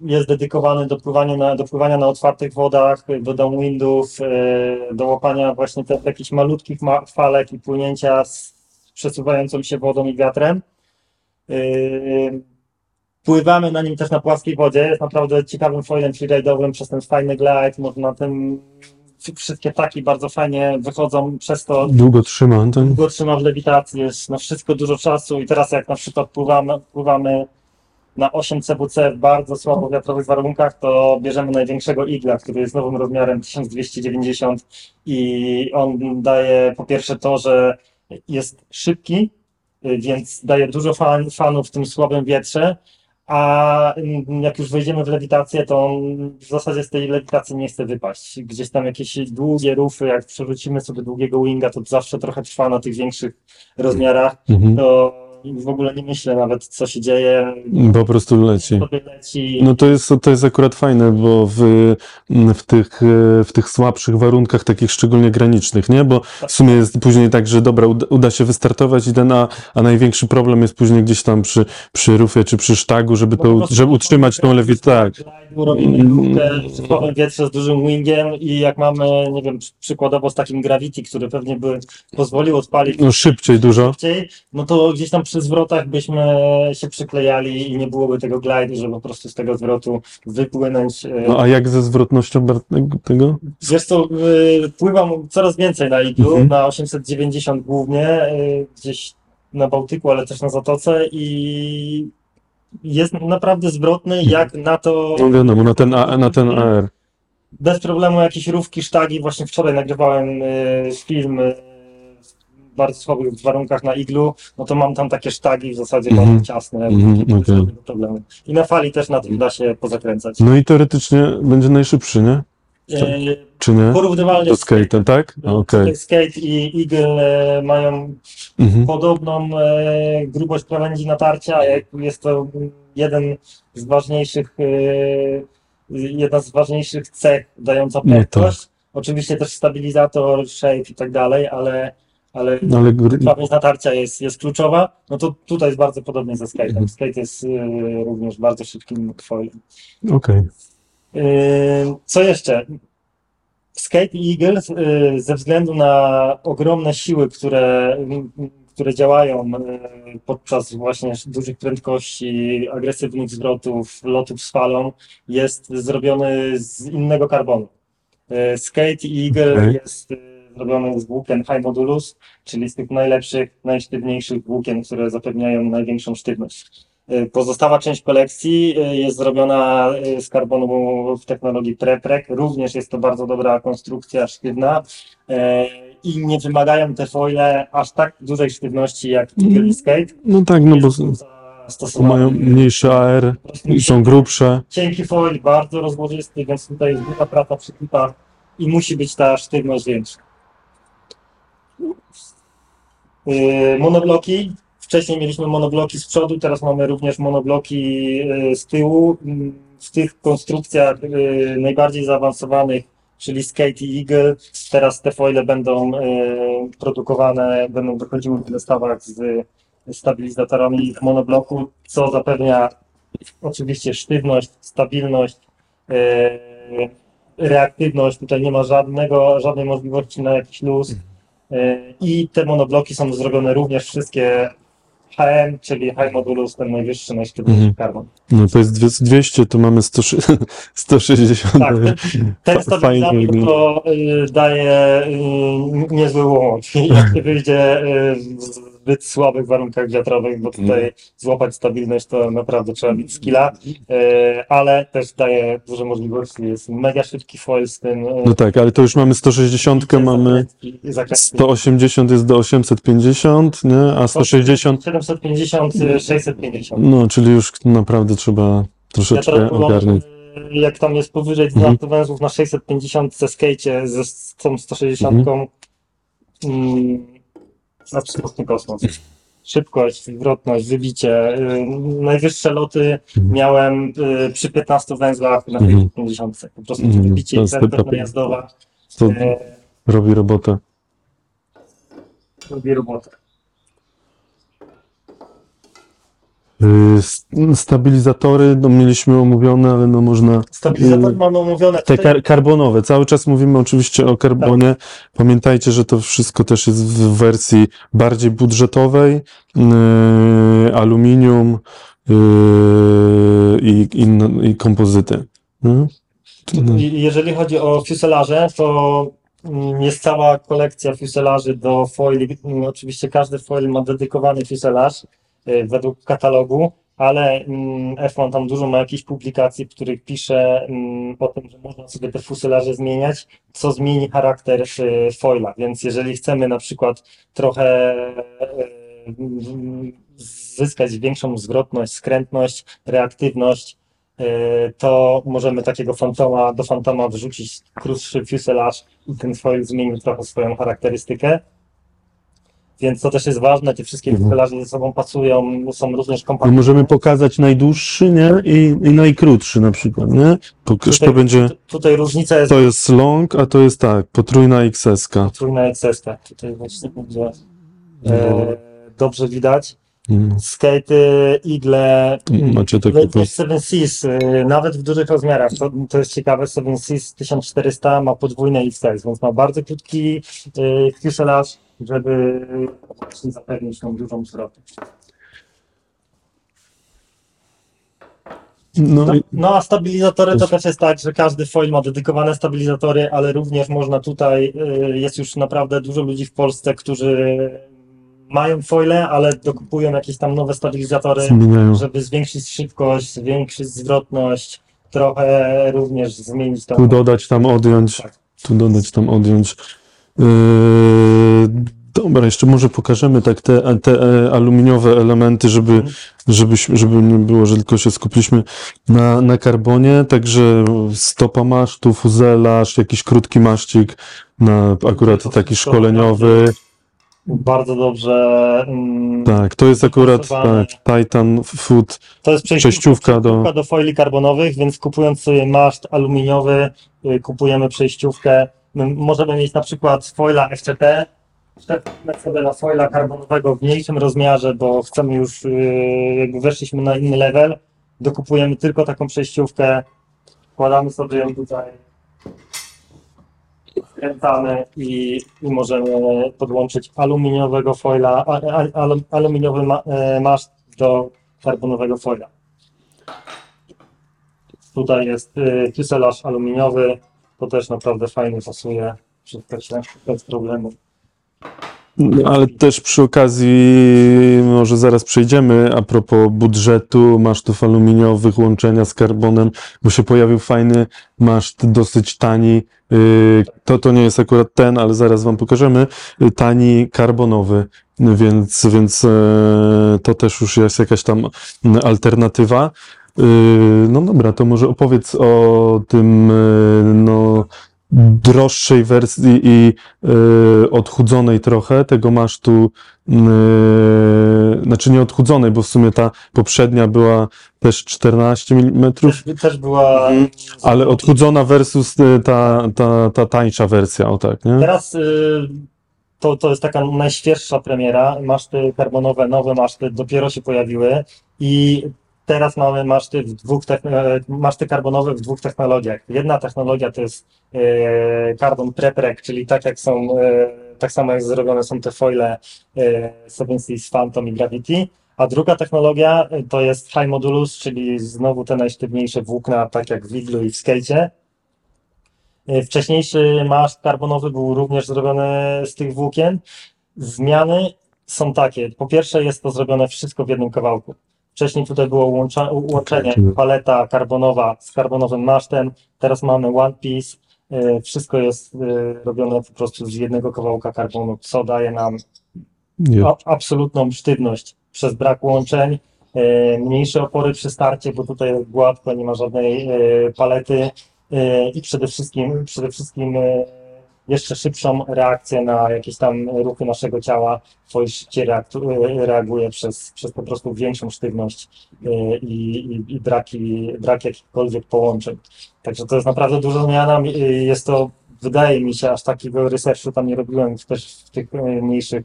Jest dedykowany do pływania na, do pływania na otwartych wodach, do downwindów, y, do łapania właśnie te, jakichś malutkich ma, falek i płynięcia z przesuwającą się wodą i wiatrem. Y, Pływamy na nim też na płaskiej wodzie. Jest naprawdę ciekawym foilem freeride'owym przez ten fajny glide. Można tym wszystkie taki bardzo fajnie wychodzą przez to. Długo trzyma ten. Długo trzyma w lewitacji, jest na wszystko dużo czasu i teraz jak na przykład pływamy, pływamy na 8 CWC w bardzo słabo wiatrowych warunkach, to bierzemy największego igla, który jest nowym rozmiarem 1290 i on daje po pierwsze to, że jest szybki, y, więc daje dużo fan, fanów w tym słabym wietrze, a mm, jak już wejdziemy w lewitację, to on w zasadzie z tej lewitacji nie chce wypaść. Gdzieś tam jakieś długie rufy, jak przerzucimy sobie długiego winga, to zawsze trochę trwa na tych większych rozmiarach, Mhm. to w ogóle nie myślę nawet, co się dzieje. Po prostu leci. Leci. No to jest, to jest akurat fajne, bo w, w, tych, e, w tych słabszych warunkach, takich szczególnie granicznych, nie? Bo w sumie jest później tak, że dobra, uda, uda się wystartować i ten, a, a największy problem jest później gdzieś tam przy, przy rufie czy przy sztagu, żeby, No to, żeby utrzymać tą lewitację. Tak. Robimy grupkę w słabym wietrze z dużym wingiem i jak mamy, nie wiem, przy- przykładowo z takim Gravity, który pewnie by pozwolił odpalić No szybciej dużo. szybciej, no to gdzieś tam przy zwrotach byśmy się przyklejali i nie byłoby tego glide, żeby po prostu z tego zwrotu wypłynąć. e, No a jak ze zwrotnością tego? Wiesz co, y, pływam coraz więcej na iglu, Mhm. na 890 głównie, y, gdzieś na Bałtyku, ale też na Zatoce i jest naprawdę zwrotny, jak na to No wiadomo, na ten, A- na ten AR. bez problemu jakieś rówki, sztagi. Właśnie wczoraj nagrywałem film bardzo słabych warunkach na iglu, no to mam tam takie sztagi w zasadzie Mhm. bardzo ciasne, bez okej. żadnego problemu. I na fali też na tym da się pozakręcać. No i teoretycznie będzie najszybszy, nie? Y, Czy nie? Porównywalnie Do skate. tak? Okej. Tutaj Skate i Eagle e, mają Mhm. podobną e, grubość krawędzi natarcia, jak jest to jeden z ważniejszych, e, jedna z ważniejszych cech dająca No prędkość. Oczywiście też stabilizator, shape i tak dalej, ale, ale No ale gr- krawędź natarcia jest, jest kluczowa. No to tutaj jest bardzo podobnie ze skate'em. Mhm. Skate jest e, również bardzo szybkim foilem. okej. Yy, Co jeszcze? Skate i Eagle yy, ze względu na ogromne siły, które, które działają yy, podczas właśnie dużych prędkości, agresywnych zwrotów, lotów z falą, jest zrobiony z innego karbonu. Yy, Skate i Eagle Okej. jest yy, zrobiony z włókien High Modulus, czyli z tych najlepszych, najsztywniejszych włókien, które zapewniają największą sztywność. Y, Pozostała część kolekcji y, jest zrobiona y, z karbonu w technologii Preprek. Również jest to bardzo dobra konstrukcja sztywna i nie wymagają te foile aż tak dużej sztywności jak Eagle i Skate. No tak, no bo mają mniejszy AR i są grubsze. cienki foil, bardzo rozłożysty, więc tutaj jest duża praca przy klipach i musi być ta sztywność większa. Yy, monobloki. Wcześniej mieliśmy monobloki z przodu, teraz mamy również monobloki yy, z tyłu. Yy, W tych konstrukcjach yy, najbardziej zaawansowanych, czyli Skate i Eagle, teraz te foile będą produkowane, będą wychodziły w zestawach z stabilizatorami monobloku, co zapewnia oczywiście sztywność, stabilność, reaktywność, tutaj nie ma żadnego, żadnej możliwości na jakiś luz. E, I te monobloki są zrobione również wszystkie HM, czyli High Modulus, ten najwyższy, najsztywniejszy Mhm. karbon. No to jest dwie- 200, to mamy 100, 160. [laughs] Tak, ten, ten [laughs] stabilizator to y, daje y, niezły łomot. [laughs] Jak się wyjdzie y, w zbyt słabych warunkach wiatrowych, bo tutaj Mm. złapać stabilność to naprawdę trzeba mieć skilla, y, ale też daje duże możliwości. Jest mega szybki foil z tym. y, No tak, ale to już mamy 160, mamy zakrętki- zakrętki. 180 jest do 850, nie? A 160, 750, y, 650. no czyli już naprawdę trzeba Ja troszeczkę mam, ogarnąć. y, jak tam jest powyżej Mhm. 12 węzłów na 650 ze skate ze z tą 160, mm, absolutny kosmos. Szybkość, zwrotność, wybicie. y, Najwyższe loty Mhm. miałem y, przy 15 węzłach na Mhm. 50. Po prostu Mhm. wybicie i taka- najazdowa To e, robi robotę. robi robotę. Y, s- Stabilizatory, no mieliśmy omówione, ale no można... Stabilizator Y, mamy omówione. Te kar karbonowe, cały czas mówimy oczywiście o karbonie. Pamiętajcie, że to wszystko też jest w wersji bardziej budżetowej. Yy, aluminium, yy, i, i, i kompozyty. No. No. I- Jeżeli chodzi o fuselaże, to mm, jest cała kolekcja fuselaży do foili. Mm, Oczywiście każdy foil ma dedykowany fuselaż y, według katalogu, ale mm, F1 tam dużo ma jakichś publikacji, w których pisze mm, o tym, że można sobie te fuselaże zmieniać, co zmieni charakter y, foila. Więc jeżeli chcemy na przykład trochę y, zyskać większą zwrotność, skrętność, reaktywność, y, to możemy takiego fantoma do fantoma wrzucić krótszy fuselage i ten foil zmieni trochę swoją charakterystykę. Więc to też jest ważne, te wszystkie Mhm. ze sobą pasują, są również No kompatybilne. możemy pokazać najdłuższy, nie? I, i najkrótszy na przykład, nie? Pokaż, to będzie, tu- tutaj różnica jest to jest long, a to jest tak, potrójna XS-ka. trójna XS. Tutaj właśnie będzie No. e, dobrze widać. Mm. Skaty, igle, Macie takie po- 7 Seas, y, nawet w dużych rozmiarach. To, to jest ciekawe, 7 Seas 1400 ma podwójne XS, więc ma bardzo krótki fuselage, żeby właśnie zapewnić tą dużą zwrotność. No, No, no a stabilizatory to też jest tak, że każdy foil ma dedykowane stabilizatory, ale również można tutaj, y, jest już naprawdę dużo ludzi w Polsce, którzy mają foile, ale dokupują jakieś tam nowe stabilizatory, zmieniają. żeby zwiększyć szybkość, zwiększyć zwrotność, trochę również zmienić tam. Tu dodać, tam odjąć. Tak. Tu dodać, tam odjąć. Yy, dobra, jeszcze może pokażemy tak te, te e, aluminiowe elementy, żeby, Mhm. żebyśmy, żeby nie było, że tylko się skupiliśmy na, na karbonie. Także stopa masztu, fuzelaż, jakiś krótki maszcik na akurat taki szkoleniowy. Bardzo dobrze. mm, Tak, to jest akurat tak, Titan Food. To jest przejściówka, do- do foili karbonowych, więc kupując sobie maszt aluminiowy, y, kupujemy przejściówkę. My możemy mieć na przykład foila FCT, na foila karbonowego w mniejszym rozmiarze, bo chcemy już, y, jakby weszliśmy na inny level, dokupujemy tylko taką przejściówkę, wkładamy sobie ją tutaj, skręcamy i, i możemy podłączyć aluminiowego foila, aluminiowy e, maszt do karbonowego foila. Tutaj jest y, aluminiowy, to też naprawdę fajnie pasuje, wszystko bez problemu. Ale też przy okazji, może zaraz przejdziemy, a propos budżetu, masztów aluminiowych, łączenia z karbonem, bo się pojawił fajny maszt, dosyć tani. yy, To, to nie jest akurat ten, ale zaraz wam pokażemy. yy, Tani karbonowy, więc, więc e, to też już jest jakaś tam alternatywa. Yy, No dobra, to może opowiedz o tym, yy, no, droższej wersji i yy, odchudzonej trochę tego masztu, znaczy nie odchudzonej, bo w sumie ta poprzednia była też 14 mm, Też, też była. Mhm. ale odchudzona versus ta, ta, ta tańsza wersja, o tak, nie? Teraz y, to, to jest taka najświeższa premiera. Maszty karbonowe, nowe maszty dopiero się pojawiły i teraz mamy maszty, w dwóch e, maszty karbonowe w dwóch technologiach. Jedna technologia to jest e, carbon prepreg, czyli tak jak są, e, tak samo jak zrobione są te foile e, Seven Seas Phantom i Gravity. A druga technologia e, to jest high modulus, czyli znowu te najsztywniejsze włókna, tak jak w iglu i w skejcie. E, Wcześniejszy maszt karbonowy był również zrobiony z tych włókien. Zmiany są takie. Po pierwsze, jest to zrobione wszystko w jednym kawałku. Wcześniej tutaj było łącza, łączenie Tak. paleta karbonowa z karbonowym masztem. Teraz mamy one piece. E, Wszystko jest e, robione po prostu z jednego kawałka karbonu, co daje nam a, absolutną sztywność przez brak łączeń, e, mniejsze opory przy starcie, bo tutaj jest gładko, nie ma żadnej palety i przede wszystkim, przede wszystkim jeszcze szybszą reakcję na jakieś tam ruchy naszego ciała, twoje szybciej reaguje przez, przez po prostu większą sztywność e, i, i, i braki, brak jakichkolwiek połączeń. Także to jest naprawdę duża zmiana. Mi- e, Jest to, wydaje mi się, aż takiego researchu tam nie robiłem też w tych e, mniejszych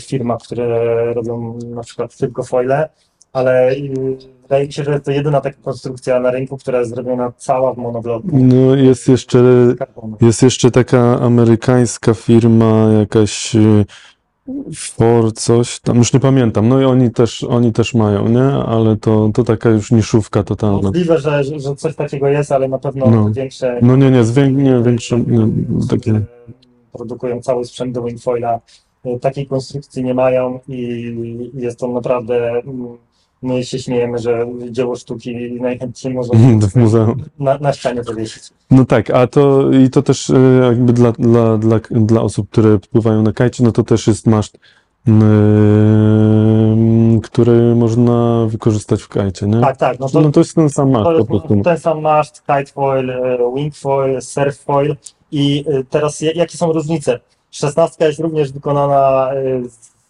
firmach, które robią na przykład tylko foile, ale y, wydaje mi się, że jest to jedyna taka konstrukcja na rynku, która jest zrobiona cała w monobloku No jest jeszcze, jest jeszcze taka amerykańska firma, jakaś, y, For coś tam, już nie pamiętam. No i oni też, oni też mają, nie? Ale to, to taka już niszówka totalna. Możliwe, że, że coś takiego jest, ale na pewno No. większe. No nie, nie, zwię, nie większe, nie, takie... Produkują cały sprzęt do Wingfoila. Y, Takiej konstrukcji nie mają i jest to naprawdę. My się śmiejemy, że dzieło sztuki najchętniej można w muzeum. na, na ścianie powiesić. No tak, a to i to też e, jakby dla, dla, dla, dla osób, które pływają na kajcie, no to też jest maszt, mm, który można wykorzystać w kajcie, nie? Tak, tak. No to, No to jest ten sam maszt to po prostu. ten sam maszt, kitefoil, y, wingfoil, surffoil i y, teraz ja- jakie są różnice? Szesnastka jest również wykonana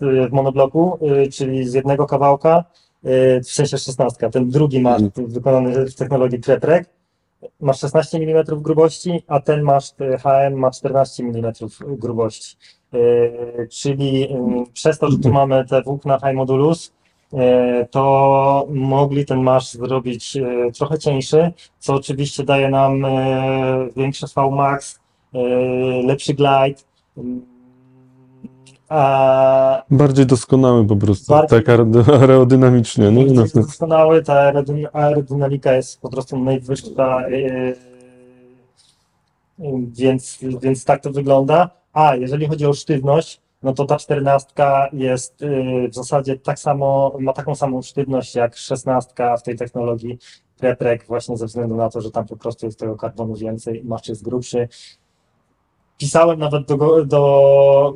w monobloku, czyli z jednego kawałka, w sensie szesnastka. Ten drugi maszt wykonany w technologii Tretrek ma 16 mm grubości, a ten maszt y, HM ma 14 mm grubości. Czyli przez to, że tu mamy te włókna high modulus, e, to mogli ten masz zrobić e, trochę cieńszy, co oczywiście daje nam e, większe Vmax, e, lepszy glide, Bardziej doskonały po prostu, Bardziej- tak aero- [laughs] aerodynamicznie, nie? No, jest doskonały, ta aerodyn- aerodynamika jest po prostu najwyższa, e, e, więc, więc tak to wygląda. A jeżeli chodzi o sztywność, no to ta czternastka jest e, w zasadzie tak samo, ma taką samą sztywność jak szesnastka w tej technologii Preprek, właśnie ze względu na to, że tam po prostu jest tego karbonu więcej i masz jest grubszy. Pisałem nawet do, go- do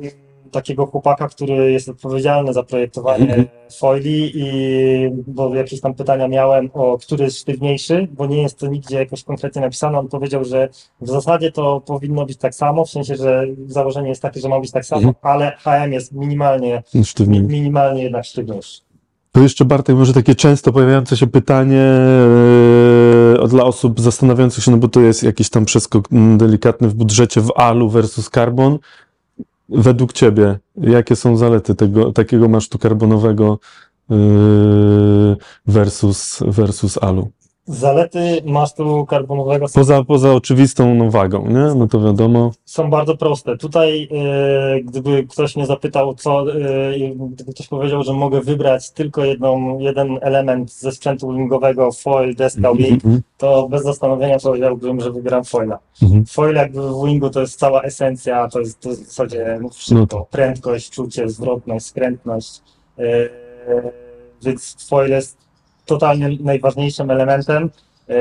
takiego chłopaka, który jest odpowiedzialny za projektowanie Mhm. foili i bo jakieś tam pytania miałem o który jest sztywniejszy, bo nie jest to nigdzie jakoś konkretnie napisane. On powiedział, że w zasadzie to powinno być tak samo, w sensie, że założenie jest takie, że ma być tak samo, Mhm. ale HM jest minimalnie, Sztywniej. minimalnie jednak sztywniejszy. To jeszcze Bartek, może takie często pojawiające się pytanie e, dla osób zastanawiających się, no bo to jest jakiś tam przeskok delikatny w budżecie w alu versus carbon. Według Ciebie, jakie są zalety tego, takiego masztu karbonowego e, versus, versus alu? Zalety masztu karbonowego są Poza, poza oczywistą no, wagą, nie? No to wiadomo. są bardzo proste. Tutaj, e, gdyby ktoś mnie zapytał, co, e, i gdyby ktoś powiedział, że mogę wybrać tylko jedną, jeden element ze sprzętu wingowego, foil, deska, wing, Mhm. to bez zastanowienia powiedziałbym, że wybieram foila. Mhm. Foil jakby w wingu to jest cała esencja, to jest, to jest w zasadzie wszystko. No to- Prędkość, czucie, zwrotność, skrętność. E, więc foil jest totalnie najważniejszym elementem. E,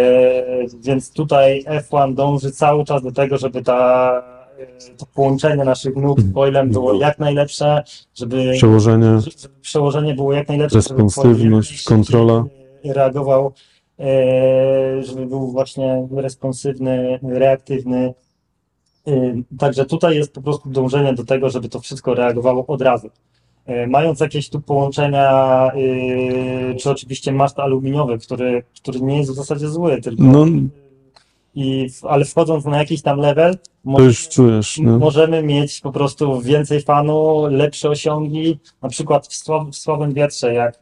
więc tutaj F1 dąży cały czas do tego, żeby ta, e, to połączenie naszych nóg z foilem było jak najlepsze, żeby, Przełożenie. żeby przełożenie było jak najlepsze, żeby Responsywność, kontrola. e, reagował, żeby był właśnie responsywny, reaktywny. Także tutaj jest po prostu dążenie do tego, żeby to wszystko reagowało od razu. E, Mając jakieś tu połączenia, e, czy oczywiście maszt aluminiowy, który, który nie jest w zasadzie zły, tylko No. i, ale wchodząc na jakiś tam level, możemy, czujesz, nie? możemy mieć po prostu więcej fanu, lepsze osiągi, na przykład w, słab, w słabym wietrze, jak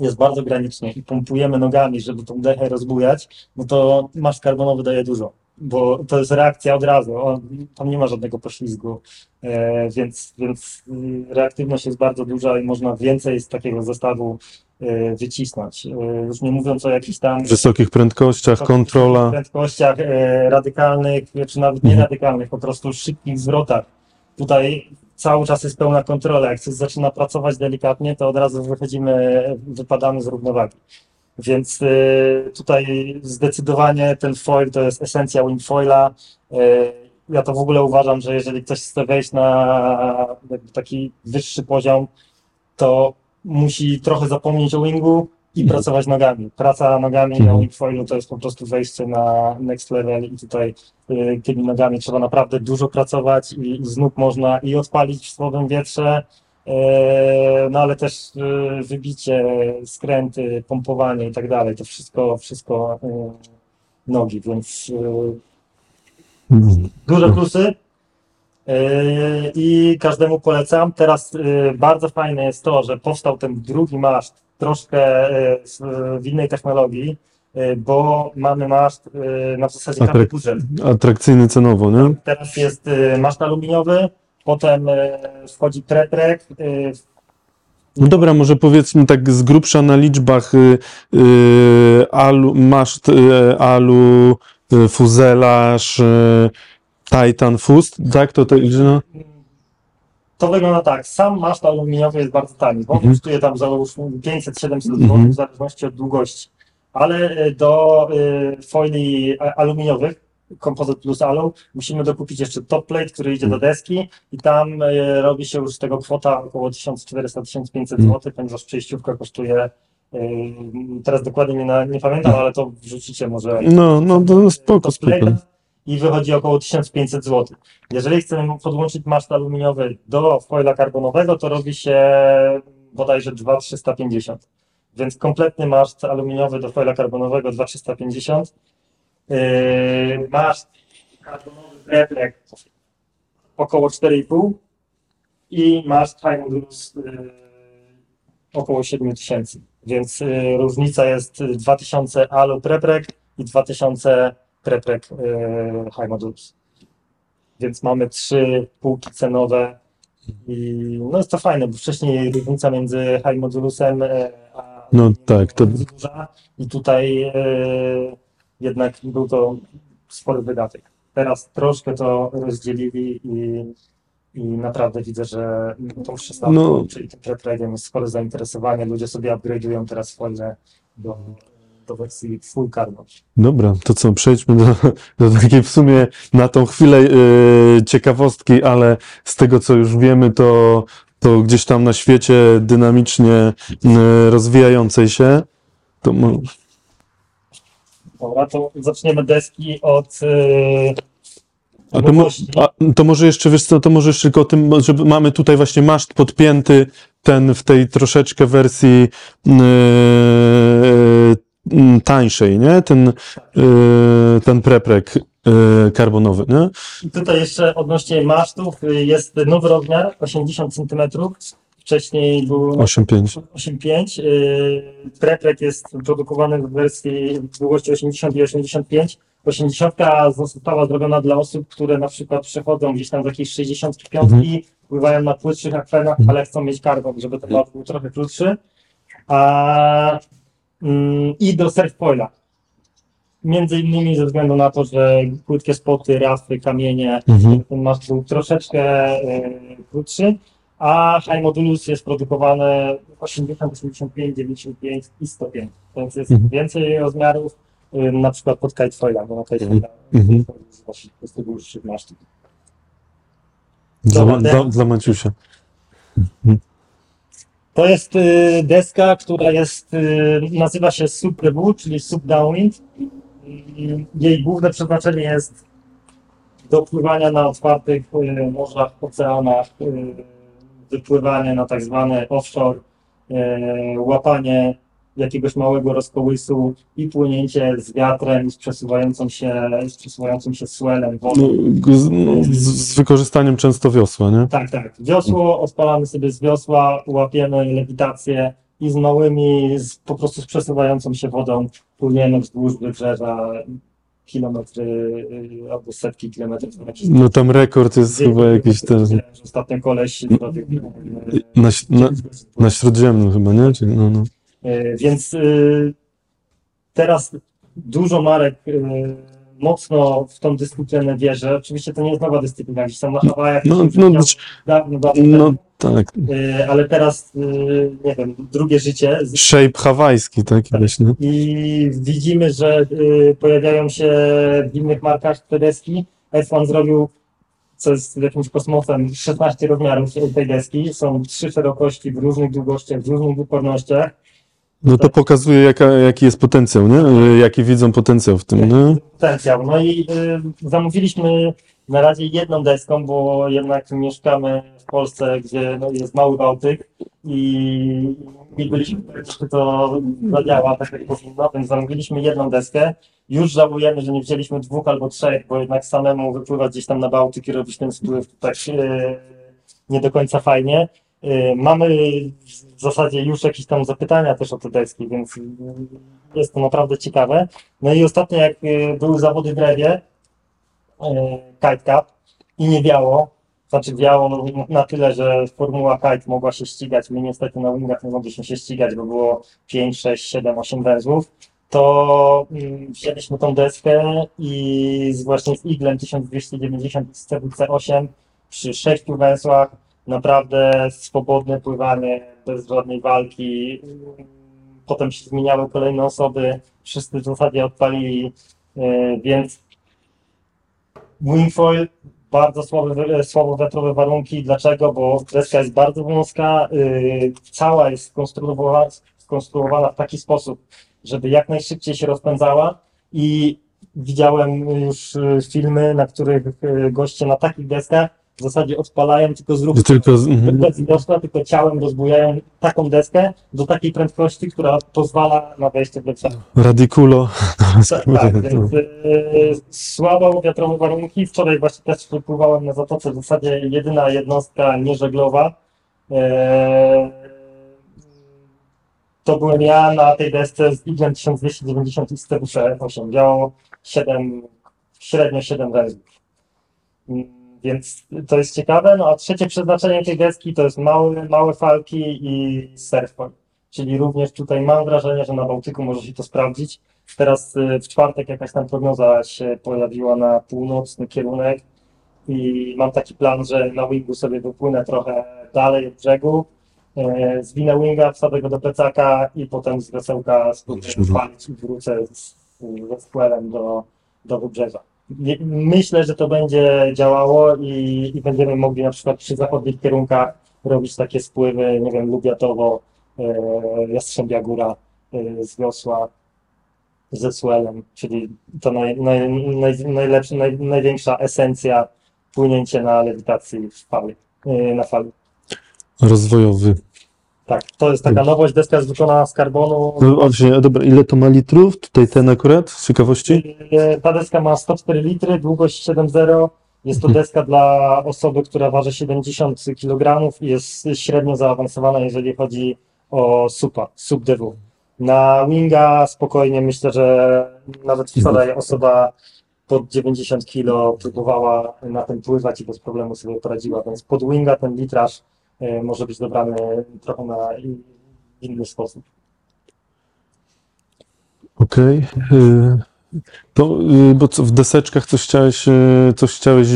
jest bardzo granicznie i pompujemy nogami, żeby tą dechę rozbujać, no to maszt karbonowy daje dużo, bo to jest reakcja od razu, on, tam nie ma żadnego poślizgu, e, więc, więc y, reaktywność jest bardzo duża i można więcej z takiego zestawu e, wycisnąć. E, już nie mówiąc o jakichś tam wysokich prędkościach, kontrola. prędkościach e, radykalnych, czy nawet Mhm. radykalnych, po prostu szybkich zwrotach. Tutaj cały czas jest pełna kontrola. Jak coś zaczyna pracować delikatnie, to od razu wychodzimy, wypadamy z równowagi. Więc e, tutaj zdecydowanie ten foil to jest esencja wingfoila. E, Ja to w ogóle uważam, że jeżeli ktoś chce wejść na taki wyższy poziom, to musi trochę zapomnieć o wingu i Mhm. pracować nogami. Praca nogami na Mhm. wingfoilu to jest po prostu wejście na next level i tutaj y, tymi nogami trzeba naprawdę dużo pracować i, i z nóg można i odpalić w słabym wietrze, no ale też y, wybicie, skręty, pompowanie i tak dalej. To wszystko, wszystko y, nogi, więc duże plusy. I każdemu polecam. Teraz bardzo fajne jest to, że powstał ten drugi maszt troszkę w, innej technologii, bo mamy maszt na zasadzie Atrak- budżet. Atrakcyjny cenowo, nie? Teraz jest maszt aluminiowy, Potem e, wchodzi preprek, e, No dobra, może powiedzmy tak z grubsza na liczbach y, y, alu, maszt y, alu, y, fuzelaż, y, Titan Fust, tak? To że no, To wygląda tak. Sam maszt aluminiowy jest bardzo tani, bo Mhm. kosztuje tam załóżmy 500-700 zł Mhm. w zależności od długości. Ale e, do y, foili a- aluminiowych, Composite Plus Alu, musimy dokupić jeszcze top plate, który idzie do deski i tam e, robi się już z tego kwota około 1400-1500 Mhm. zł, ponieważ przejściówka kosztuje y, teraz dokładnie nie, na, nie pamiętam, ale to wrzucicie może no, no, no spoko, top spoko. plate'a i wychodzi około 1500 zł. Jeżeli chcemy podłączyć maszt aluminiowy do foila karbonowego, to robi się bodajże 2350. Więc kompletny maszt aluminiowy do foila karbonowego 2350. Yy, maszt karbonowy reflekt około 4,5 i maszt high modulus yy, około 7000. Więc yy, różnica jest 2000 alu preprek i 2000 preprek high modulus. Więc mamy trzy półki cenowe i no jest to fajne, bo wcześniej różnica między high modulusem e, a No tak, to- duża i tutaj e, jednak był to spory wydatek. Teraz troszkę to rozdzielili i, i naprawdę widzę, że tą 16, No. czyli tym prepregiem jest spore zainteresowanie. Ludzie sobie upgrade'ują teraz foile do, do wersji full carbon. Dobra, to co, przejdźmy do, do takiej w sumie na tą chwilę y, ciekawostki, ale z tego co już wiemy, to, to gdzieś tam na świecie dynamicznie y, rozwijającej się. To mo- Dobra, to zaczniemy deski od e, a to, mo, a to może jeszcze, wiesz co, to może jeszcze tylko o tym, że mamy tutaj właśnie maszt podpięty, ten w tej troszeczkę wersji y, y, tańszej, nie? Ten, y, ten preprek y, karbonowy, nie? I tutaj jeszcze odnośnie masztów y, jest nowy rozmiar 80 cm. Wcześniej był 8,5. 8,5. y, Preprek jest produkowany w wersji w długości 80 i 85. 80 została zrobiona dla osób, które na przykład przechodzą gdzieś tam z jakiejś 65, Mhm. pływają na płytszych akwenach, Mhm. ale chcą mieć karbon, żeby ten lot był trochę krótszy. A, mm, I do surfpoila. Między innymi ze względu na to, że płytkie spoty, rafy, kamienie, Mhm. ten maszt był troszeczkę e, krótszy, a High Modulus jest produkowany 80, 85, 95 i 105, więc jest Mhm. więcej rozmiarów, na przykład pod kitefoila, bo na kitefoila Mhm. używa się po prostu dłuższych masztów. Dla, Dobra, dla, dla Maciusia. To jest y, deska, która jest, y, nazywa się Sub Wood, czyli Sub Downwind. Y, Jej główne przeznaczenie jest do pływania na otwartych y, morzach, oceanach, y, wypływanie na tak zwane offshore, y, łapanie jakiegoś małego rozkołysu i płynięcie z wiatrem, z przesuwającą się, z przesuwającym się swellem. No, z, no, z, z wykorzystaniem często wiosła, nie? Tak, tak. Wiosło, odpalamy sobie z wiosła, łapiemy lewitację i z małymi, z, po prostu z przesuwającą się wodą płyniemy wzdłuż wybrzeża kilometry y, albo setki kilometrów. na jakiś- No tam rekord jest chyba jakiś ten, Ostatnio koleś y, na, na, na śródziemnym chyba, nie? No, no. y, Więc y, teraz dużo marek mocno w tą dyscyplinę wierzy. Oczywiście to nie jest nowa dyscyplina, gdzieś tam na Hawajach. No, no, działo dawno, dawno no tak. Y, ale teraz, y, nie wiem, drugie życie. Shape hawajski taki właśnie. I widzimy, że y, pojawiają się w innych markach te deski. F1 zrobił, co jest jakimś kosmosem, 16 rozmiarów tej deski. Są trzy szerokości w różnych długościach, w różnych wypornościach. No to pokazuje jaka, jaki jest potencjał, nie? Y, Jaki widzą potencjał w tym, nie? Potencjał. No i y, zamówiliśmy na razie jedną deską, bo jednak mieszkamy w Polsce, gdzie no, jest mały Bałtyk i nie byliśmy pewni, czy to zadziała tak jak powinno, więc zamówiliśmy jedną deskę. Już żałujemy, że nie wzięliśmy dwóch albo trzech, bo jednak samemu wypływać gdzieś tam na Bałtyk i robić ten spływ tak e, nie do końca fajnie. E, mamy w zasadzie już jakieś tam zapytania też o te deski, więc jest to naprawdę ciekawe. No i ostatnio jak e, były zawody w Rewie, e, Kite Cup i nie wiało, znaczy wiało na tyle, że Formuła Kite mogła się ścigać, my niestety na wingach nie mogliśmy się ścigać, bo było 5, 6, 7, 8 węzłów, to mm, wzięliśmy tą deskę i właśnie z Iglem 1290 z CWC8 przy 6 węzłach naprawdę swobodne pływanie, bez żadnej walki. Potem się zmieniały kolejne osoby, wszyscy w zasadzie odpalili, e, więc wingfoil, bardzo słabe, słabo wiatrowe warunki. Dlaczego? Bo deska jest bardzo wąska, y, cała jest skonstruowana, skonstruowana w taki sposób, żeby jak najszybciej się rozpędzała i widziałem już filmy, na których goście na takich deskach w zasadzie odpalają tylko z ruchu Tylko mhm. bez wiosła, tylko ciałem rozbujają taką deskę do takiej prędkości, która pozwala na wejście w lepsze. Radiculo. [laughs] Tak, tak, więc y, słabo wiatrowe warunki. Wczoraj właśnie też wypływałem na zatoce, w zasadzie jedyna jednostka nieżeglowa. E, to byłem ja na tej desce z Iglem 1290 i Stebusze 8. Miało 7, średnio 7 węzłów. Więc to jest ciekawe. No a trzecie przeznaczenie tej deski to jest małe, małe falki i surfpoint. Czyli również tutaj mam wrażenie, że na Bałtyku może się to sprawdzić. Teraz y, w czwartek jakaś tam prognoza się pojawiła na północny kierunek i mam taki plan, że na wingu sobie wypłynę trochę dalej od brzegu, e, zwinę winga, wsadzę go do plecaka i potem z wesełka spalić i wrócę z, ze squelem do, do wybrzeża. Myślę, że to będzie działało i, i będziemy mogli na przykład przy zachodnich kierunkach robić takie spływy, nie wiem, Lubiatowo, e, Jastrzębia Góra e, z wiosła ze swellem, czyli to naj, naj, naj, najlepsza, naj, największa esencja płynięcie na lewitacji w fali, e, na fali. Rozwojowy. Tak, to jest taka nowość, deska jest wykonana z karbonu. No dobra, ile to ma litrów? Tutaj ten akurat, z ciekawości? E, Ta deska ma 104 litry, długość 7,0. Jest to Mhm. deska dla osoby, która waży 70 kg i jest średnio zaawansowana, jeżeli chodzi o supa, sub DW. Na winga spokojnie myślę, że nawet wczoraj osoba pod 90 kg próbowała na tym pływać i bez problemu sobie poradziła, więc pod winga ten litraż może być dobrany trochę na in- inny sposób. Okej. y, To, y, bo w deseczkach coś chciałeś, coś chciałeś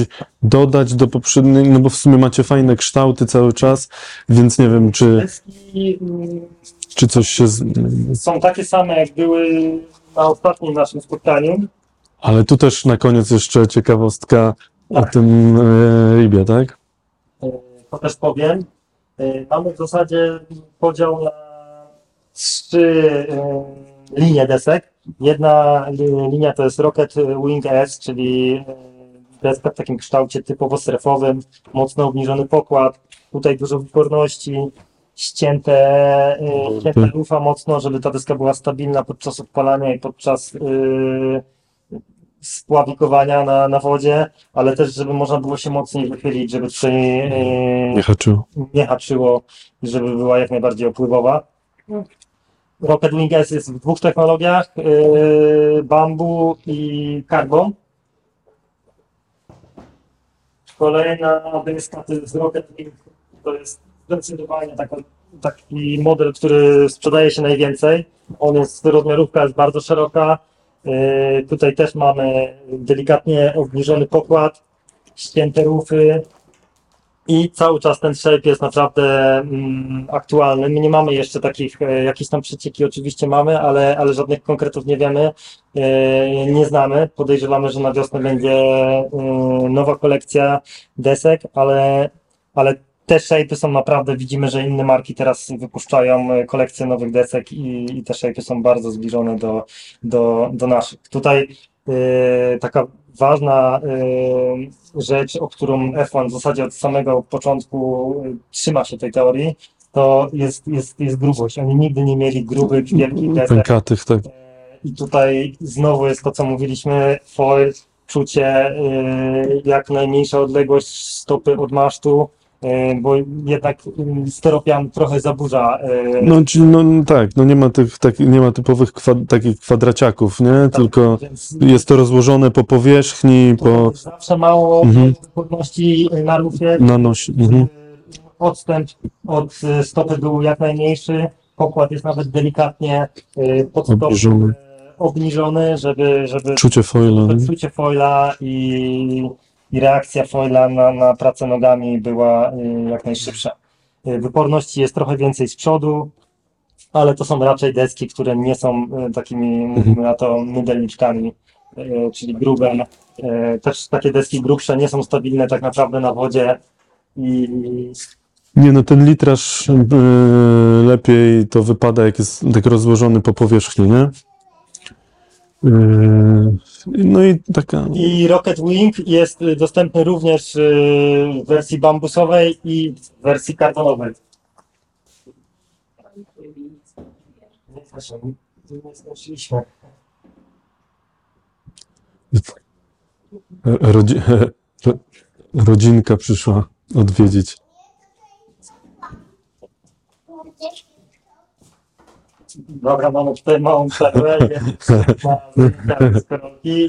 dodać do poprzedniej, no bo w sumie macie fajne kształty cały czas, więc nie wiem, czy, Deski mm, czy coś się, z... są takie same, jak były na ostatnim naszym spotkaniu. ale tu też na koniec jeszcze ciekawostka o Tak. tym y, ribie, tak? E, To też powiem. E, Mamy w zasadzie podział na trzy e, linie desek. Jedna li- linia to jest Rocket Wing S, czyli e, deska w takim kształcie typowo strefowym, mocno obniżony pokład, tutaj dużo wyporności, ścięte, e, ścięta lufa mocno, żeby ta deska była stabilna podczas odpalania i podczas e, spławikowania na, na wodzie, ale też, żeby można było się mocniej wychylić, żeby tutaj e, Nie haczył. nie haczyło i żeby była jak najbardziej opływowa. Rocket Wing S jest w dwóch technologiach, yy, bambu i carbon. Kolejna deska to jest Rocket Wing, to jest zdecydowanie taka, taki model, który sprzedaje się najwięcej. On jest, rozmiarówka jest bardzo szeroka. Yy, tutaj też mamy delikatnie obniżony pokład, ścięte rufy, i cały czas ten shape jest naprawdę mm, aktualny. My nie mamy jeszcze takich, e, jakieś tam przecieki oczywiście mamy, ale, ale żadnych konkretów nie wiemy, e, nie znamy. Podejrzewamy, że na wiosnę będzie e, nowa kolekcja desek, ale, ale te shape'y są naprawdę, widzimy, że inne marki teraz wypuszczają e, kolekcję nowych desek i, i te shape'y są bardzo zbliżone do, do, do naszych. Tutaj e, taka ważna e, rzecz, o którą F1 w zasadzie od samego początku trzyma się tej teorii, to jest, jest, jest grubość. Oni nigdy nie mieli grubych, wielkich desek. Pękatych, tak. E, I tutaj znowu jest to, co mówiliśmy, foil, czucie, y, jak najmniejsza odległość stopy od masztu, bo jednak mm, steropian trochę zaburza. e, No, czyli, no tak, no nie ma tych, tak, nie ma typowych kwa, takich kwadraciaków, nie? tak, Tylko więc jest to rozłożone po powierzchni, po Zawsze mało Mhm. płynności na rufie. nanoś. Mhm. Odstęp od e, stopy był jak najmniejszy. Pokład jest nawet delikatnie e, pod stopą Obniżony. e, obniżony, żeby, żeby Czucie foila. nie? Odczucie foila i, i reakcja foila na, na pracę nogami była y, jak najszybsza. Y, Wyporności jest trochę więcej z przodu, ale to są raczej deski, które nie są y, takimi, mówimy na to, mydelniczkami, czyli grube. Też takie deski grubsze nie są stabilne tak naprawdę na wodzie i Nie no, ten litraż e, lepiej to wypada, jak jest tak rozłożony po powierzchni, nie? E, no i taka. I Rocket Wing jest dostępny również y, w wersji bambusowej i w wersji kartonowej. Rodzi, ro, [laughs] rodzinka przyszła odwiedzić. Dobra, mamy tutaj małą przerwę. [laughs] Jest, ma zajęcia deskorolki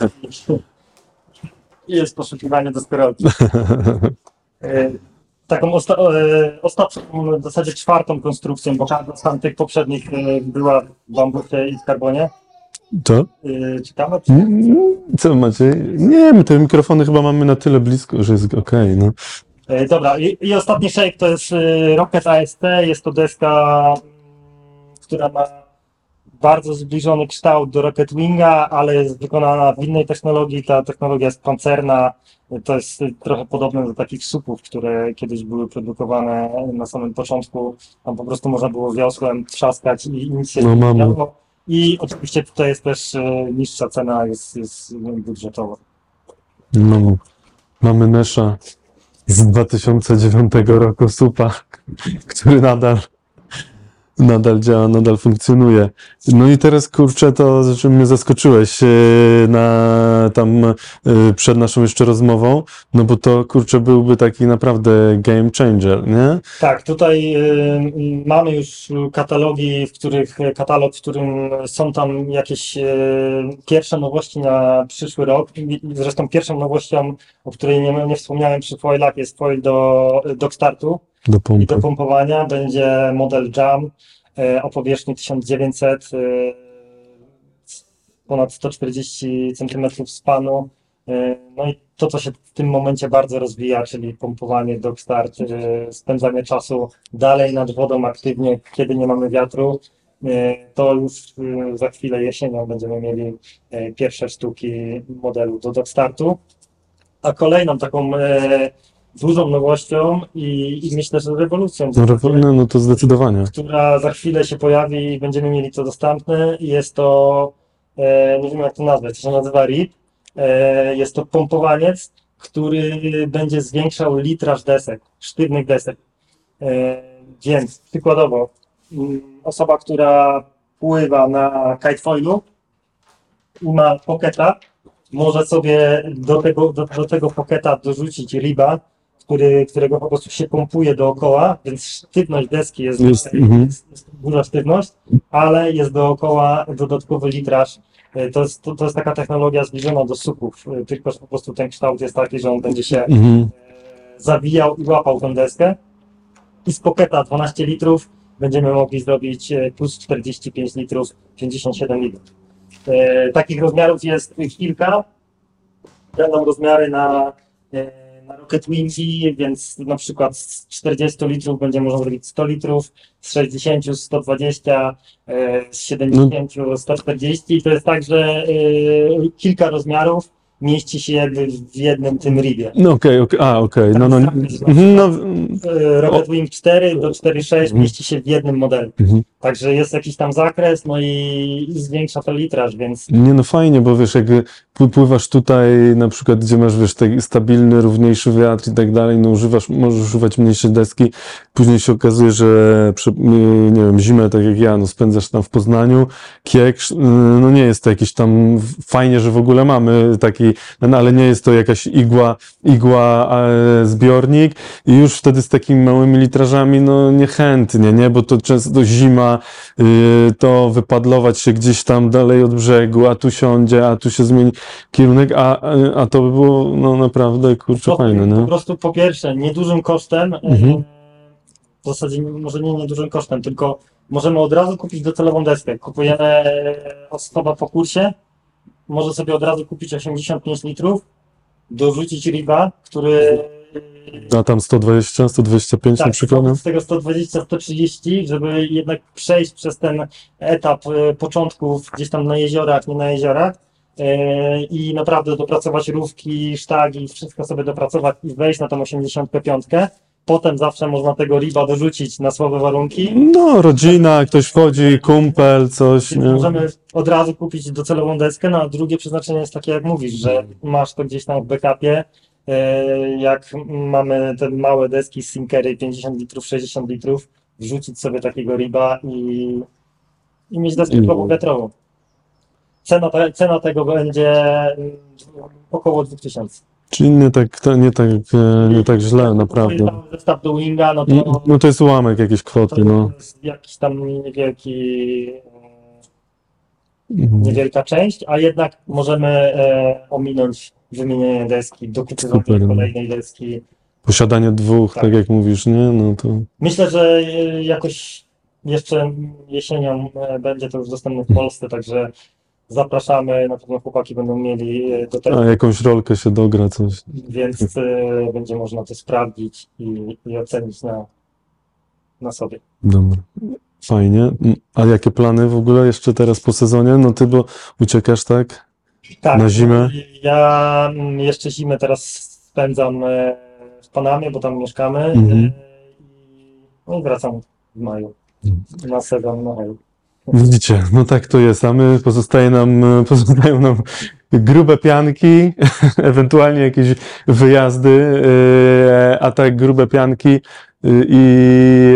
i jest poszukiwanie deskorolki. Y, Taką osta e, ostatnią, w zasadzie czwartą konstrukcją, bo każda z tamtych poprzednich y, była w bambusie i w karbonie. Y, czy Mm, Co macie? Nie, my te mikrofony chyba mamy na tyle blisko, że jest okej, no. E, Dobra, i, i ostatni shake to jest e, Rocket AST. Jest to deska, która ma bardzo zbliżony kształt do Rocket Winga, ale jest wykonana w innej technologii. Ta technologia jest pancerna. To jest trochę podobne do takich supów, które kiedyś były produkowane na samym początku. Tam po prostu można było wiosłem trzaskać i nic się No, nie działo. I oczywiście tutaj jest też e, niższa cena, jest, jest budżetowa. no. Mamy Nesha z 2009 roku Supa, [laughs] który nadal nadal działa, nadal funkcjonuje. No i teraz kurczę, to czym mnie zaskoczyłeś e, na tam e, przed naszą jeszcze rozmową, no bo to kurczę byłby taki naprawdę game changer, nie? Tak, tutaj y, y, mamy już katalogi, w których katalog, w którym są tam jakieś y, pierwsze nowości na przyszły rok. Zresztą pierwszą nowością, o której nie, nie wspomniałem przy foilach, jest foil do, do startu Do i pompy. do pompowania. Będzie model Jam y, o powierzchni 1900, y, ponad 140 cm spanu. Y, No i to, co się w tym momencie bardzo rozwija, czyli pompowanie, dog start, y, spędzanie czasu dalej nad wodą aktywnie, kiedy nie mamy wiatru, to już za chwilę jesienią będziemy mieli pierwsze sztuki modelu do dog startu. A kolejną taką e, dużą nowością i, i myślę, że rewolucją, No, zasadzie, rewo- no, to zdecydowanie. która za chwilę się pojawi i będziemy mieli to dostępne. Jest to, e, nie wiem jak to nazwać, to się nazywa RIP. E, jest to pompowaniec, który będzie zwiększał litraż desek, sztywnych desek. E, więc przykładowo, mm, osoba, która pływa na kitefoilu i ma pocketa, może sobie do tego, do, do tego pocketa dorzucić riba, który, którego po prostu się pompuje dookoła, więc sztywność deski jest, Jest, mhm. jest, jest duża sztywność, ale jest dookoła dodatkowy litraż. Y, To jest, to, to jest taka technologia zbliżona do suków, y, tylko że po prostu ten kształt jest taki, że on będzie się Mhm. e, zawijał i łapał tę deskę. I z poketa 12 litrów będziemy mogli zrobić e, plus 45 litrów, 57 litrów. E, Takich rozmiarów jest kilka. Będą rozmiary na, e, na Rocket Wingi, więc na przykład z 40 litrów będzie można zrobić 100 litrów, z 60, 120, e, z 70, 140. I to jest tak, że e, kilka rozmiarów mieści się jakby w jednym tym ribie. No okej, okej, a okej, no, no, mhm, no, E, Rocket Wing 4 do 4.6 Mhm. mieści się w jednym modelu. mhm. Także jest jakiś tam zakres, no i, i zwiększa to litraż, więc Nie no fajnie, bo wiesz, jak pły- pływasz tutaj na przykład, gdzie masz, wiesz, taki stabilny, równiejszy wiatr i tak dalej, no używasz, możesz używać mniejszej deski, później się okazuje, że przy, nie nie wiem, zimę, tak jak ja, no spędzasz tam w Poznaniu, kiek, no nie jest to jakieś tam fajnie, że w ogóle mamy taki i, no, ale nie jest to jakaś igła, igła e, zbiornik i już wtedy z takimi małymi litrażami, no niechętnie, nie, bo to często zima, y, to wypadlować się gdzieś tam dalej od brzegu, a tu siądzie, a tu się zmieni kierunek, a, a to by było, no naprawdę, kurczę, Po- fajne, Po nie? prostu po pierwsze, niedużym kosztem, Mhm. e, w zasadzie może nie niedużym kosztem, tylko możemy od razu kupić docelową deskę. Kupujemy e, osoba po kursie, może sobie od razu kupić 85 litrów, dorzucić riba, który A tam 120, 125 na tak, przykład, nie? z tego 120-130, żeby jednak przejść przez ten etap e, początków gdzieś tam na jeziorach, nie na jeziorach e, i naprawdę dopracować rówki, sztagi, wszystko sobie dopracować i wejść na tą 85. Potem zawsze można tego riba dorzucić na słabe warunki. No, rodzina, ktoś wchodzi, kumpel, coś, Więc nie? możemy od razu kupić docelową deskę, no a drugie przeznaczenie jest takie, jak mówisz, że masz to gdzieś tam w backupie. E, Jak mamy te małe deski sinkery 50 litrów, 60 litrów, wrzucić sobie takiego riba i, i mieć deskę I- wiatrową. Cena, te, cena tego będzie mm, około 2000. Czyli nie tak, to nie tak, e, nie tak źle, naprawdę. Zestaw do Winga, no Mm, to, No to jest ułamek jakiejś kwoty, to no. jest jakiś tam niewielki Mhm. niewielka część, a jednak możemy e, ominąć wymienienie deski, dokupywanie Super, no. kolejnej deski. Posiadanie dwóch, tak. Tak. jak mówisz, nie? No to Myślę, że e, jakoś jeszcze jesienią e, będzie to już dostępne w Polsce, także zapraszamy, na pewno chłopaki będą mieli e, do a tego, jakąś rolkę się dogra, coś. więc e, będzie można to sprawdzić i, i ocenić na, na sobie. Dobra. Fajnie. Mm, A jakie plany w ogóle jeszcze teraz po sezonie? No ty, bo uciekasz, tak? Tak, Na zimę? Ja mm, jeszcze zimę teraz spędzam e, w Panamie, bo tam mieszkamy. Mhm. i- No i wracam w maju. Na sezon na maju. Widzicie, no tak to jest, a my pozostaje nam, [laughs] pozostają nam grube pianki, [laughs] ewentualnie jakieś wyjazdy, e, a tak grube pianki e, i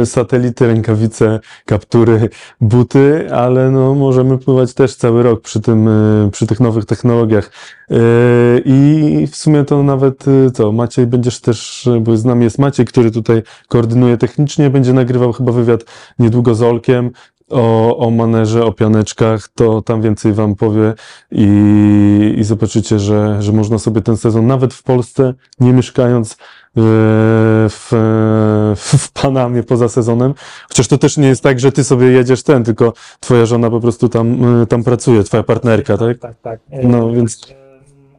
e, satelity, rękawice, kaptury, buty, ale no możemy pływać też cały rok przy tym, przy tych nowych technologiach. I w sumie to nawet co, Maciej będziesz też, bo z nami jest Maciej, który tutaj koordynuje technicznie, będzie nagrywał chyba wywiad niedługo z Olkiem o, o manerze, o pianeczkach, to tam więcej wam powie i, i zobaczycie, że, że można sobie ten sezon nawet w Polsce, nie mieszkając e, w, w, w Panamie poza sezonem, chociaż to też nie jest tak, że ty sobie jedziesz ten, tylko twoja żona po prostu tam, e, tam pracuje, twoja partnerka, tak? Tak, tak. E, No, więc-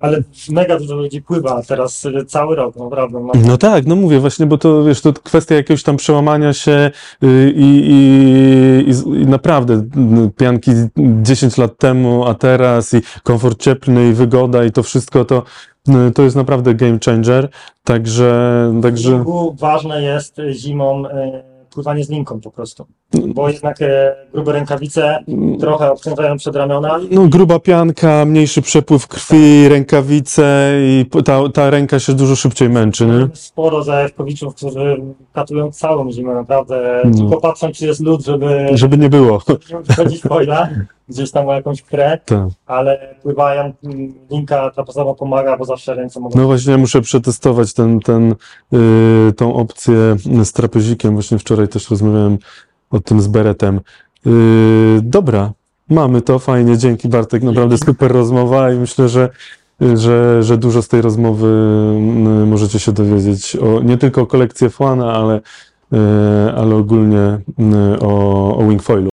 Ale mega dużo ludzi pływa teraz e, cały rok, naprawdę. No, No tak, no mówię właśnie, bo to wiesz, to kwestia jakiegoś tam przełamania się y, i, i, i, i naprawdę y, pianki 10 lat temu, a teraz i komfort cieplny i wygoda i to wszystko to, y, to jest naprawdę game changer, także, W także ważne jest zimą pływanie z linką po prostu. Bo jednak e, grube rękawice trochę obciążają przedramiona. no gruba pianka, mniejszy przepływ krwi, rękawice i po- ta, ta ręka się dużo szybciej męczy, nie? Sporo zajawkowiczów, którzy katują całą zimę, naprawdę. No. Tylko patrzą, czy jest lód, żeby Żeby nie było. nie wychodzić foila, gdzieś tam o jakąś krę, Tak. ale pływają, mm, linka trapezowa pomaga, bo zawsze ręce mogą... No właśnie, muszę przetestować ten, ten, y, tą opcję z trapezikiem. Właśnie wczoraj też rozmawiałem o tym z Beretem. Y, dobra, mamy to, fajnie, dzięki Bartek, naprawdę super rozmowa i myślę, że, że, że dużo z tej rozmowy y, możecie się dowiedzieć o, nie tylko o kolekcji F1, ale, y, ale ogólnie y, o, o Wingfoilu.